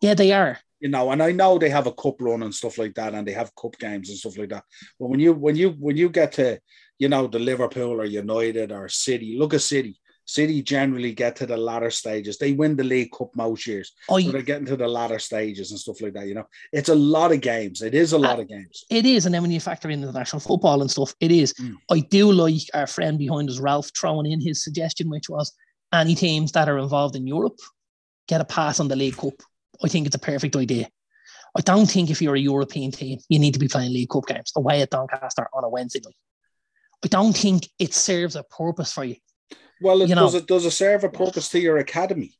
Yeah, they are. You know, and I know they have a cup run and stuff like that, and they have cup games and stuff like that. But when you when you when you get to you know, the Liverpool or United or City. Look at City. City generally get to the latter stages. They win the League Cup most years. Oh, so they're getting to the latter stages and stuff like that. You know, it's a lot of games. It is a lot uh, of games. It is. And then when you factor in the national football and stuff, it is. Mm. I do like our friend behind us, Ralph, throwing in his suggestion, which was any teams that are involved in Europe get a pass on the League Cup. I think it's a perfect idea. I don't think if you're a European team, you need to be playing League Cup games away at Doncaster on a Wednesday night. I don't think it serves a purpose for you. Well, it, you does it does it serve a purpose to your academy?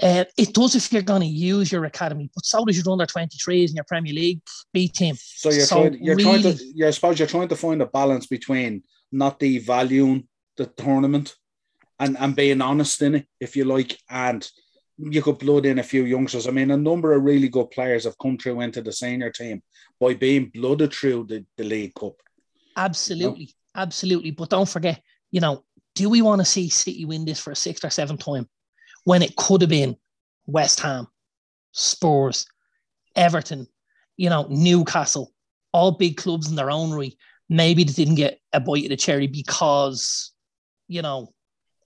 Uh, it does if you're going to use your academy, but so does your under 23s and your Premier League B team. So you're so trying, you're really, trying to, you're, I suppose you're trying to find a balance between not devaluing the tournament and, and being honest in it, if you like, and you could blood in a few youngsters. I mean, a number of really good players have come through into the senior team by being blooded through the, the League Cup. Absolutely, absolutely. But don't forget, you know, do we want to see City win this for a sixth or seventh time when it could have been West Ham, Spurs, Everton, you know, Newcastle, all big clubs in their own right. Maybe they didn't get a bite of the cherry because, you know,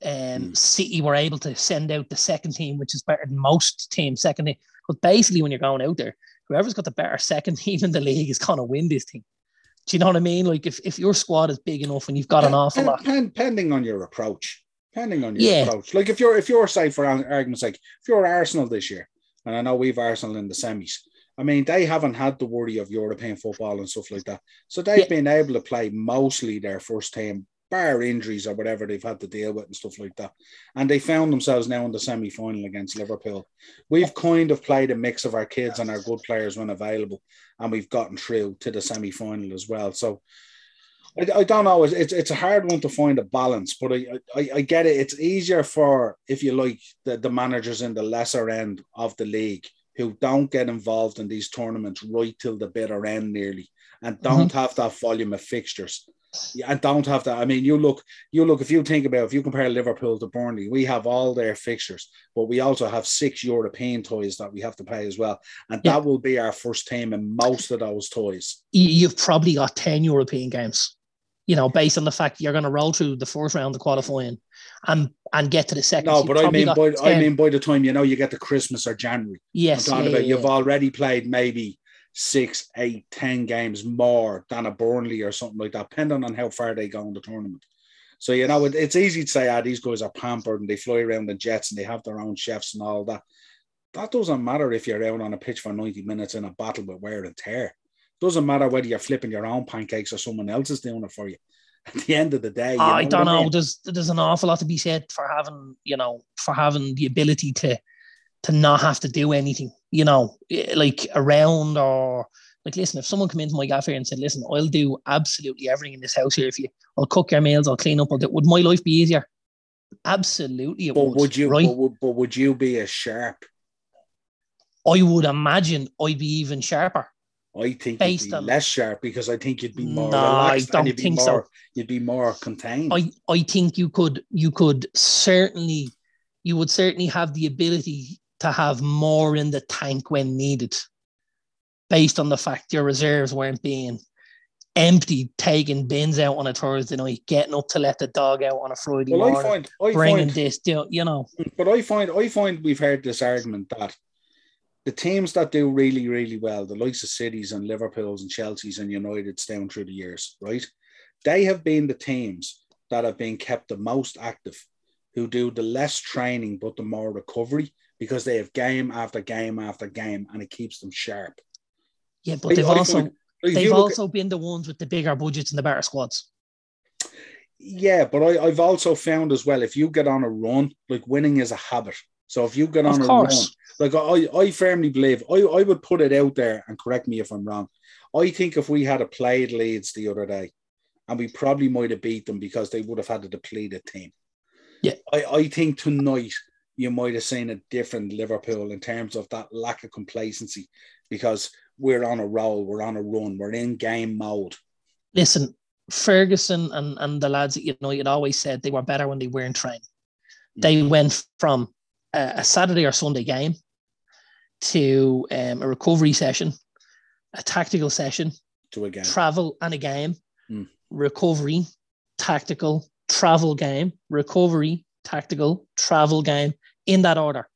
um, mm. City were able to send out the second team, which is better than most teams' second team. But basically, when you're going out there, whoever's got the better second team in the league is going to win this thing. Do you know what I mean? Like if, if your squad is big enough and you've got an awful lot, depending on your approach, depending on your yeah. approach. Like if you're if you're say for argument's sake, if you're Arsenal this year, and I know we've Arsenal in the semis. I mean, they haven't had the worry of European football and stuff like that. So they've yeah. been able to play mostly their first team bar injuries or whatever they've had to deal with and stuff like that. And they found themselves now in the semi final against Liverpool. We've kind of played a mix of our kids and our good players when available, and we've gotten through to the semi final as well. So I, I, don't know. It's it's a hard one to find a balance, but I, I, I get it. It's easier for if you like the, the managers in the lesser end of the league who don't get involved in these tournaments right till the bitter end nearly and don't mm-hmm. have that volume of fixtures and don't have that. I mean, you look, you look. If you think about, if you compare Liverpool to Burnley, we have all their fixtures, but we also have six European toys that we have to pay as well, and yeah. that will be our first team in most of those toys. You've probably got ten European games you know, based on the fact you're going to roll through the first round of qualifying and and get to the second. No, but I mean, by, I mean, by the time you know you get to Christmas or January, yes, yeah, about, you've already played maybe six, eight, ten games more than a Burnley or something like that, depending on how far they go in the tournament. So you know, it, it's easy to say, ah, these guys are pampered and they fly around in jets and they have their own chefs and all that. That doesn't matter if you're out on a pitch for 90 minutes in a battle with wear and tear. Doesn't matter whether you're flipping your own pancakes or someone else is doing it for you. At the end of the day, oh, I don't know. I mean? There's there's an awful lot to be said for having you know for having the ability to to not have to do anything. You know, eh, like around or like listen. If someone come into my cafe and said, "Listen, I'll do absolutely everything in this house here. If you, I'll cook your meals, I'll clean up. I'll do, would my life be easier? Absolutely, but would, would you? Right? But would, but would you be as sharp? I would imagine I'd be even sharper. I think Based be on, less sharp because I think you'd be more no, relaxed I don't you'd think more, so. You'd be more contained. I, I think you could you could certainly you would certainly have the ability to have more in the tank when needed, based on the fact your reserves weren't being empty, taking bins out on a Thursday night, getting up to let the dog out on a Friday well, morning, I find, I bringing find, this, you know. But I find I find we've heard this argument that the teams that do really, really well, the likes of Cities and Liverpools and Chelsea's and United's down through the years, right? They have been the teams that have been kept the most active, who do the less training but the more recovery because they have game after game after game and it keeps them sharp. Yeah, but they've also find, they've also at, been the ones with the bigger budgets and the better squads. Yeah, but I, I've also found as well if you get on a run, like winning is a habit. So if you get on of a course. run, like I, I firmly believe, I, I would put it out there and correct me if I'm wrong. I think if we had a played Leeds the other day, and we probably might have beat them because they would have had a depleted team. Yeah. I, I think tonight you might have seen a different Liverpool in terms of that lack of complacency because we're on a roll, we're on a run, we're in game mode. Listen, Ferguson and, and the lads at United always said they were better when they weren't training. Mm. They went from a, a Saturday or Sunday game to um, a recovery session, a tactical session, to a game, travel and a game, mm. recovery, tactical, travel game, recovery, tactical, travel game in that order.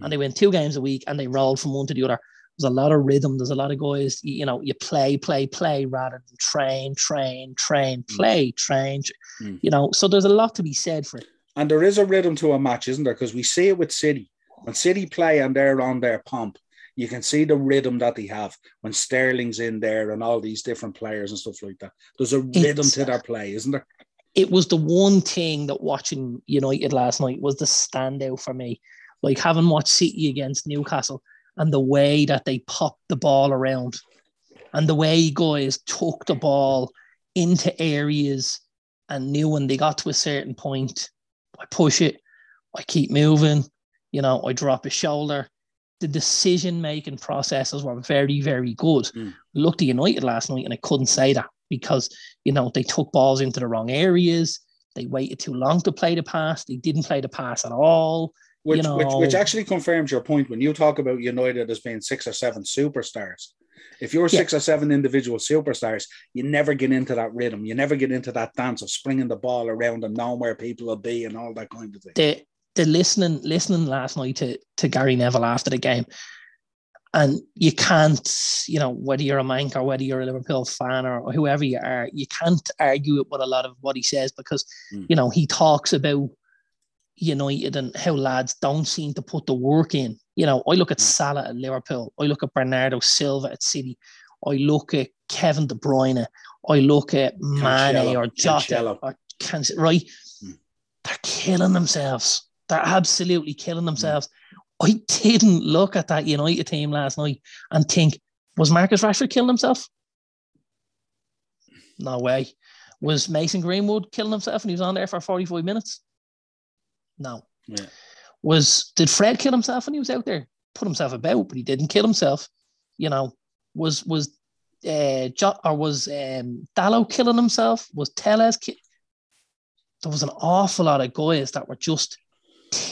And they went two games a week and they rolled from one to the other. There's a lot of rhythm. There's a lot of guys, you, you know, you play, play, play rather than train, train, train, hmm. play, train. Mm. You know, so there's a lot to be said for it. And there is a rhythm to a match, isn't there? Because we see it with City. When City play and they're on their pump, you can see the rhythm that they have when Sterling's in there and all these different players and stuff like that. There's a rhythm it's, to their play, isn't there? It was the one thing that watching United last night was the standout for me. Like having watched City against Newcastle and the way that they popped the ball around and the way guys took the ball into areas and knew when they got to a certain point I push it, I keep moving, you know, I drop a shoulder. The decision making processes were very, very good. Mm. Looked at United last night and I couldn't say that because, you know, they took balls into the wrong areas. They waited too long to play the pass. They didn't play the pass at all. Which, you know, which, which actually confirms your point when you talk about United as being six or seven superstars. If you're yeah. six or seven individual superstars, you never get into that rhythm. You never get into that dance of springing the ball around and knowing where people will be and all that kind of thing. The the listening listening last night to to Gary Neville after the game, and you can't, you know, whether you're a Manc or whether you're a Liverpool fan or whoever you are, you can't argue with a lot of what he says because, mm. you know, he talks about United and how lads don't seem to put the work in. You know, I look at mm. Salah at Liverpool. I look at Bernardo Silva at City. I look at Kevin De Bruyne. I look at Mane or Jota or can't right. Mm. They're killing themselves. They're absolutely killing themselves. I didn't look at that United team last night and think, was Marcus Rashford killing himself? No way. Was Mason Greenwood killing himself and he was on there for 45 minutes? No. Yeah. Was did Fred kill himself when he was out there? Put himself about, but he didn't kill himself. You know, was was uh or was um Dalot killing himself? Was Telles ki- there was an awful lot of guys that were just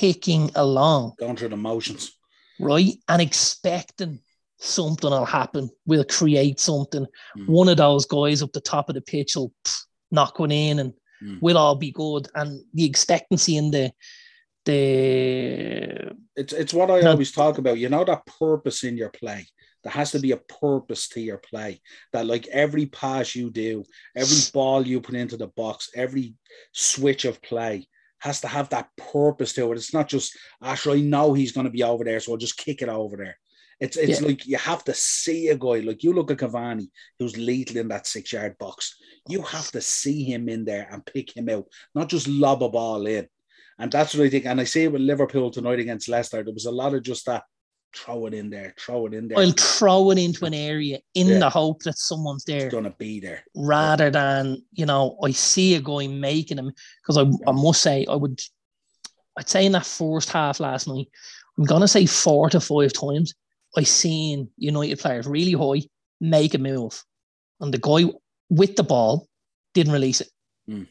ticking along, Going through the motions. right? And expecting something will happen. We'll create something. Mm. One of those guys up the top of the pitch will pff, knock one in and Mm. we'll all be good. And the expectancy in the the It's it's what I No. always talk about. You know that purpose in your play. There has to be a purpose to your play. That like every pass you do, every ball you put into the box, every switch of play has to have that purpose to it. It's not just actually I know he's going to be over there, so I'll just kick it over there. It's it's Yeah. like you have to see a guy. Like you look at Cavani, who's lethal in that six yard box. You have to see him in there and pick him out, not just lob a ball in. And that's what I think. And I see it with Liverpool tonight against Leicester. There was a lot of just that throw it in there, throw it in there. I'll throw it into an area in Yeah. the hope that someone's there It's gonna be there. rather than, you know, I see a guy making him because I, I must say I would I'd say in that first half last night, I'm gonna say four to five times I seen United players really high make a move. And the guy with the ball didn't release it. Mm.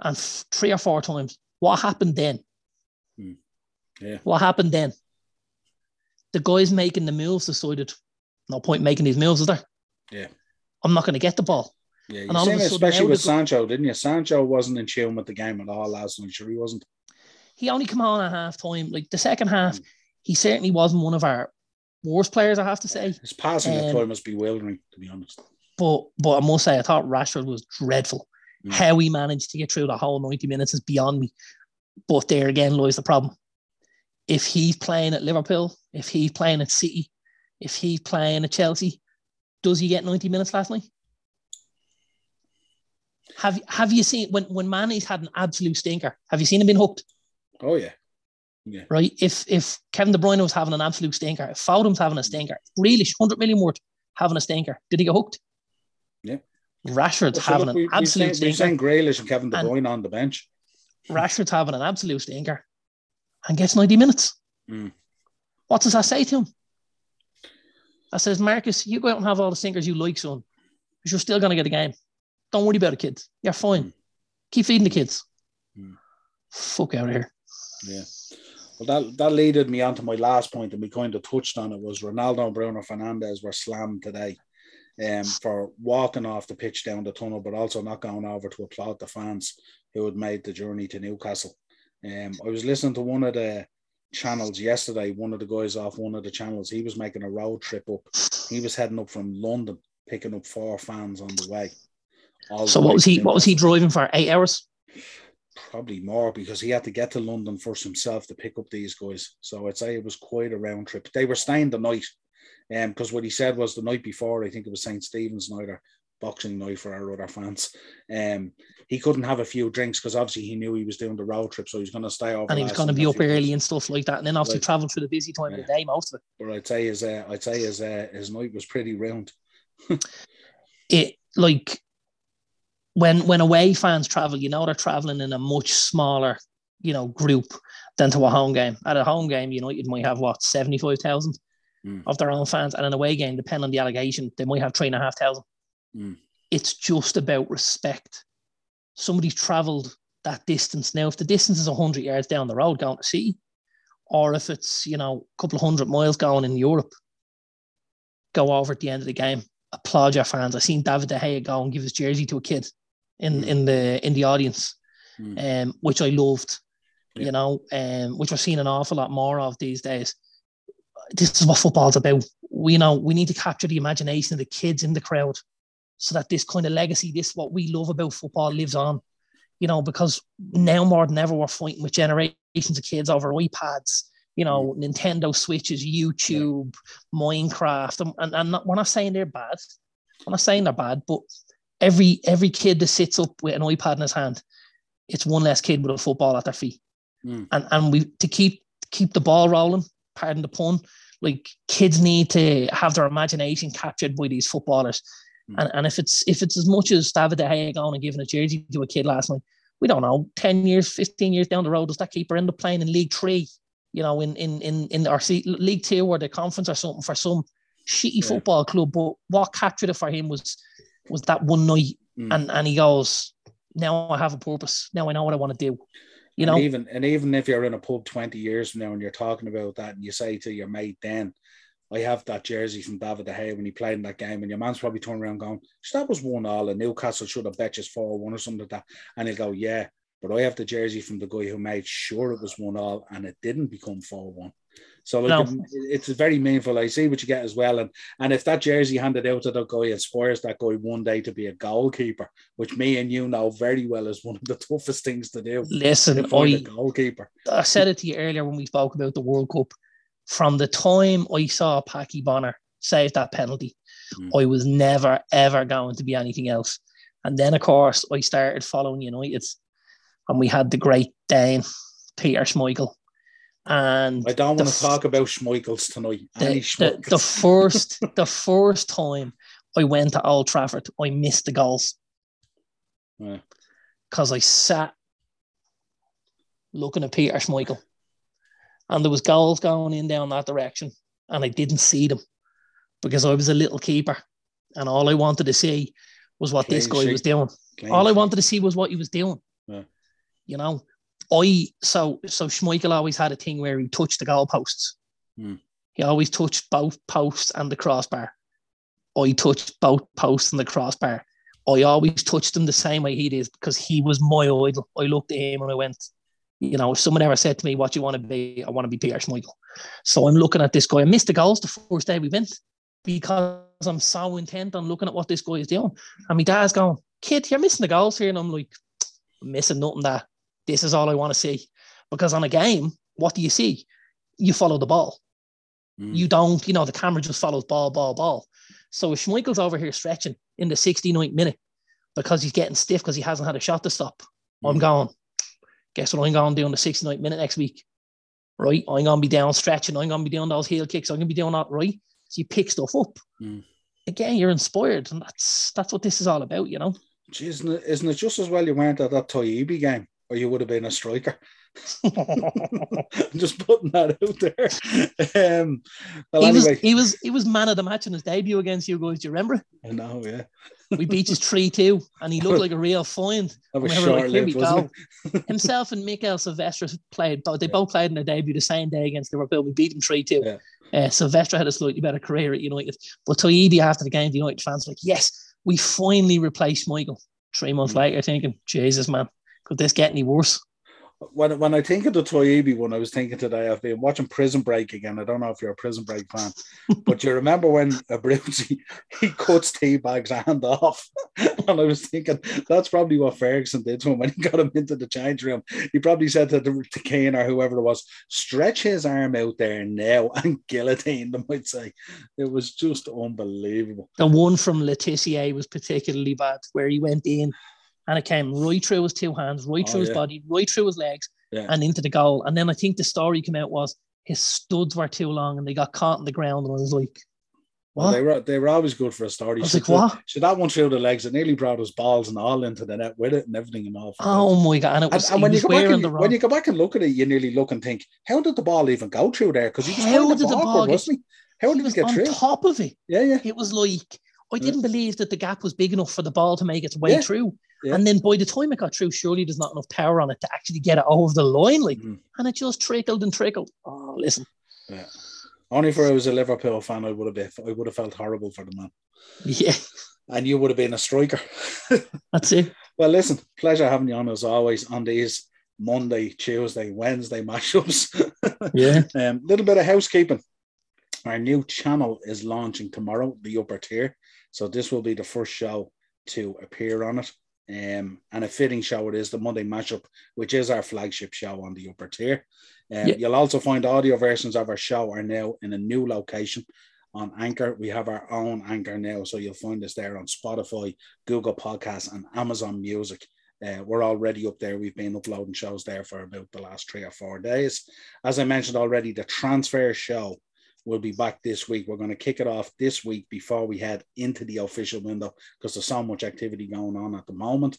And f- three or four times, what happened then? Mm. Yeah. What happened then? The guys making the moves decided, no point making these moves, is there? Yeah. I'm not going to get the ball. Yeah, you And all of seen a it especially with Sancho, didn't you? Sancho wasn't in tune with the game at all last night. Sure, he wasn't. He only came on at half time. Like the second half, Mm. he certainly wasn't one of our worst players, I have to say. His passing at Um, time was bewildering, to be honest. But but I must say, I thought Rashford was dreadful. Mm. How he managed to get through the whole 90 minutes is beyond me. But there again lies the problem. If he's playing at Liverpool, if he's playing at City, if he's playing at Chelsea, does he get 90 minutes last night? Have have you seen when when Mane's had an absolute stinker? Have you seen him been hooked? Oh yeah, yeah. Right? If if Kevin De Bruyne was having an absolute stinker, if Foden's having a stinker, Grealish, 100 million worth having a stinker, did he get hooked? Yeah. Rashford's Well, having look, an we, absolute we've seen, we've seen Grealish and Kevin De And- Bruyne on the bench. Rashford's having an absolute stinker and gets 90 minutes. Mm. What does that say to him? That says, Marcus, you go out and have all the stinkers you like, son, because you're still going to get a game. Don't worry about it, kids. You're fine. Mm. Keep feeding the kids. Mm. Fuck out of here. Yeah. Well, that that leaded me on to my last point, and we kind of touched on it. Was Ronaldo and Bruno Fernandes were slammed today, um, for walking off the pitch down the tunnel, but also not going over to applaud the fans who had made the journey to Newcastle. Um, I was listening to one of the channels yesterday. One of the guys off one of the channels, he was making a road trip up. He was heading up from London, picking up four fans on the way. So the what was he? What was he driving for? Eight hours. probably more because he had to get to London first himself to pick up these guys. So I'd say it was quite a round trip. They were staying the night, um, because what he said was the night before, I think it was St. Stephen's night or Boxing Night for our other fans. Um, he couldn't have a few drinks because obviously he knew he was doing the road trip, so he's going to stay over. And he was going to be up early and stuff like that. And then obviously Right. travel through the busy time of the day, most of it. But I'd say his, uh, I'd say his, uh, his night was pretty round. it like when when away fans travel, you know they're traveling in a much smaller, you know, group than to a home game. At a home game, United might have what seventy five thousand Mm. of their own fans, and an away game, depending on the allegation, they might have three and a half thousand. Mm. It's just about respect. Somebody's travelled that distance. Now, if the distance is hundred yards down the road going to see, or if it's you know a couple of hundred miles going in Europe, go over at the end of the game applaud your fans. I seen David De Gea go and give his jersey to a kid in Mm. in the in the audience, Mm. um, which I loved. Yeah. You know, um, which we're seeing an awful lot more of these days. This is what football's about. We know we need to capture the imagination of the kids in the crowd, so that this kind of legacy, this what we love about football, lives on. You know, because now more than ever, we're fighting with generations of kids over iPads. You know, Nintendo Switches, YouTube, Minecraft, and, and, and not, we're not saying they're bad. I'm not saying they're bad, but every every kid that sits up with an iPad in his hand it's one less kid with a football at their feet. Mm. And and we to keep keep the ball rolling, pardon the pun, like kids need to have their imagination captured by these footballers. And, and if it's if it's as much as David De Gea going and giving a jersey to a kid last night, we don't know. Ten years, fifteen years down the road, does that keeper end up playing in League Three? You know, in in in in our League Two or the conference or something for some shitty Yeah. football club. But what captured it for him was was that one night, Mm. and and he goes, now I have a purpose. Now I know what I want to do. You know, and even and even if you're in a pub 20 years from now and you're talking about that and you say to your mate then I have that jersey from David De Gea when he played in that game and your man's probably turning around going "So that was one all and Newcastle should have bet just 4-1 or something like that and he'll go yeah but I have the jersey from the guy who made sure it was one all and it didn't become 4-1 so like No. it's very meaningful I see what you get as well and and if that jersey handed out to that guy inspires that guy one day to be a goalkeeper which me and you know very well is one of the toughest things to do listen, to find a I, goalkeeper. I said it to you earlier when we spoke about the World Cup. From the time I saw Packie Bonner save that penalty, Mm. I was never ever going to be anything else. And then, of course, I started following United, and we had the great Dane, Peter Schmeichel, and I don't want to talk about Schmeichels tonight. the, Any the, the first the first time I went to Old Trafford, I missed the goals Yeah. because I sat looking at Peter Schmeichel, and there was goals going in down that direction, and I didn't see them because I was a little keeper, and all I wanted to see was what this Clean guy was doing. Clean All I wanted to see was what he was doing. Yeah. You know, I so so Schmeichel always had a thing where he touched the goalposts. Hmm. He always touched both posts and the crossbar. I touched both posts and the crossbar. I always touched them the same way he did because he was my idol. I looked at him and I went, you know, if someone ever said to me, What do you want to be? I want to be Peter Schmeichel. So I'm looking at this guy. I missed the goals the first day we went because I'm so intent on looking at what this guy is doing. And my dad's going, Kid, you're missing the goals here. And I'm like, I'm missing nothing that this is all I want to see. Because on a game, what do you see? You follow the ball. Mm. You don't, you know, the camera just follows ball, ball, ball. So if Schmeichel's over here stretching in the 69th minute because he's getting stiff because he hasn't had a shot to stop, I'm Mm. going, guess what I'm going to do in the 69th minute next week? Right? I'm going to be down stretching. I'm going to be doing those heel kicks. I'm going to be doing that, right? So you pick stuff up. Mm. Again, you're inspired. And that's that's what this is all about, you know? Gee, Isn't it, isn't it just as well you weren't at that Taibi game or you would have been a striker? I'm just putting that out there. Um, well, he was anyway, he was he was man of the match in his debut against you guys. Do you remember? I know, yeah. We beat us three two, and he looked like a real find. That was Remember, like, short here we lived. Himself and Mikael Silvestre played, but they both played in their debut the same day against Liverpool. We beat them 3 2. Yeah. Uh, had a slightly better career at United. But Taibi, after the game, the United fans were like, yes, we finally replaced Michael. Three months Mm. later, thinking, Jesus, man, could this get any worse? When when I think of the Taibi one, I was thinking today I've been watching Prison Break again. I don't know if you're a Prison Break fan, but you remember when Abruzzi he cuts T-Bag's hand off, and I was thinking that's probably what Ferguson did to him when he got him into the change room. He probably said to, the, to Keane or whoever it was, stretch his arm out there now and guillotine them. I'd say it was just unbelievable. The one from Le Tissier was particularly bad, where he went in and it came right through his two hands, right Oh, through his yeah. body, right through his legs, Yeah. and into the goal. And then I think the story came out was his studs were too long and they got caught in the ground. And I was like, Well, they were they were always good for a story. I was So like, what? So that one through the legs, it nearly brought his balls and all into the net with it and everything and all. Oh my god! And it was, and he when you was go back and, when you go back and look at it, you nearly look and think, how did the ball even go through there? Because he was How did the ball get- wasn't he? How he did it get on through? top of it. Yeah, yeah, It was like I didn't believe that the gap was big enough for the ball to make its way Yeah. through. Yeah. And then by the time it got through, surely there's not enough power on it to actually get it over the line, like, Mhm. and it just trickled and trickled. Oh, listen, yeah. Only for I was a Liverpool fan, I would have been. I would have felt horrible for the man, yeah, and you would have been a striker. that's it. well, listen, pleasure having you on as always on these Monday, Tuesday, Wednesday mashups. Yeah, Um, little bit of housekeeping. Our new channel is launching tomorrow, the upper tier. So this will be the first show to appear on it. Um, and a fitting show it is the Monday mashup, which is our flagship show on the upper tier. Um, Yeah. You'll also find audio versions of our show are now in a new location on Anchor. We have our own Anchor now, so you'll find us there on Spotify, Google Podcasts, and Amazon Music. Uh, we're already up there. We've been uploading shows there for about the last three or four days. As I mentioned already, the transfer show will be back this week. We're going to kick it off this week before we head into the official window because there's so much activity going on at the moment.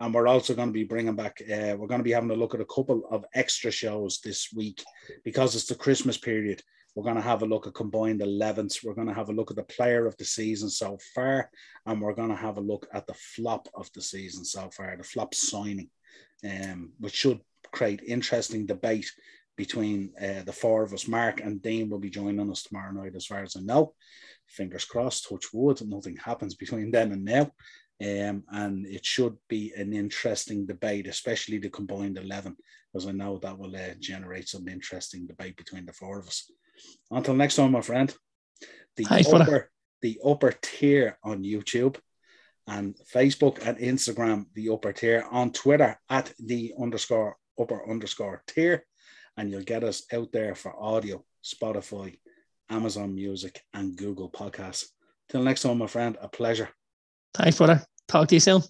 And we're also going to be bringing back, uh, we're going to be having a look at a couple of extra shows this week because it's the Christmas period. We're going to have a look at combined 11s. We're going to have a look at the player of the season so far. And we're going to have a look at the flop of the season so far, the flop signing, um, which should create interesting debate between uh, the four of us. Mark and Dean will be joining us tomorrow night, as far as I know. Fingers crossed, touch wood, nothing happens between then and now. Um, and it should be an interesting debate, especially the combined 11, because I know that will uh, generate some interesting debate between the four of us. Until next time, my friend, the, upper, the upper tier on YouTube and Facebook and Instagram, the upper tier on Twitter at the underscore upper underscore tier. And you'll get us out there for audio, Spotify, Amazon Music, and Google Podcasts. Till next time, my friend, a pleasure. Thanks, brother. Talk to you soon.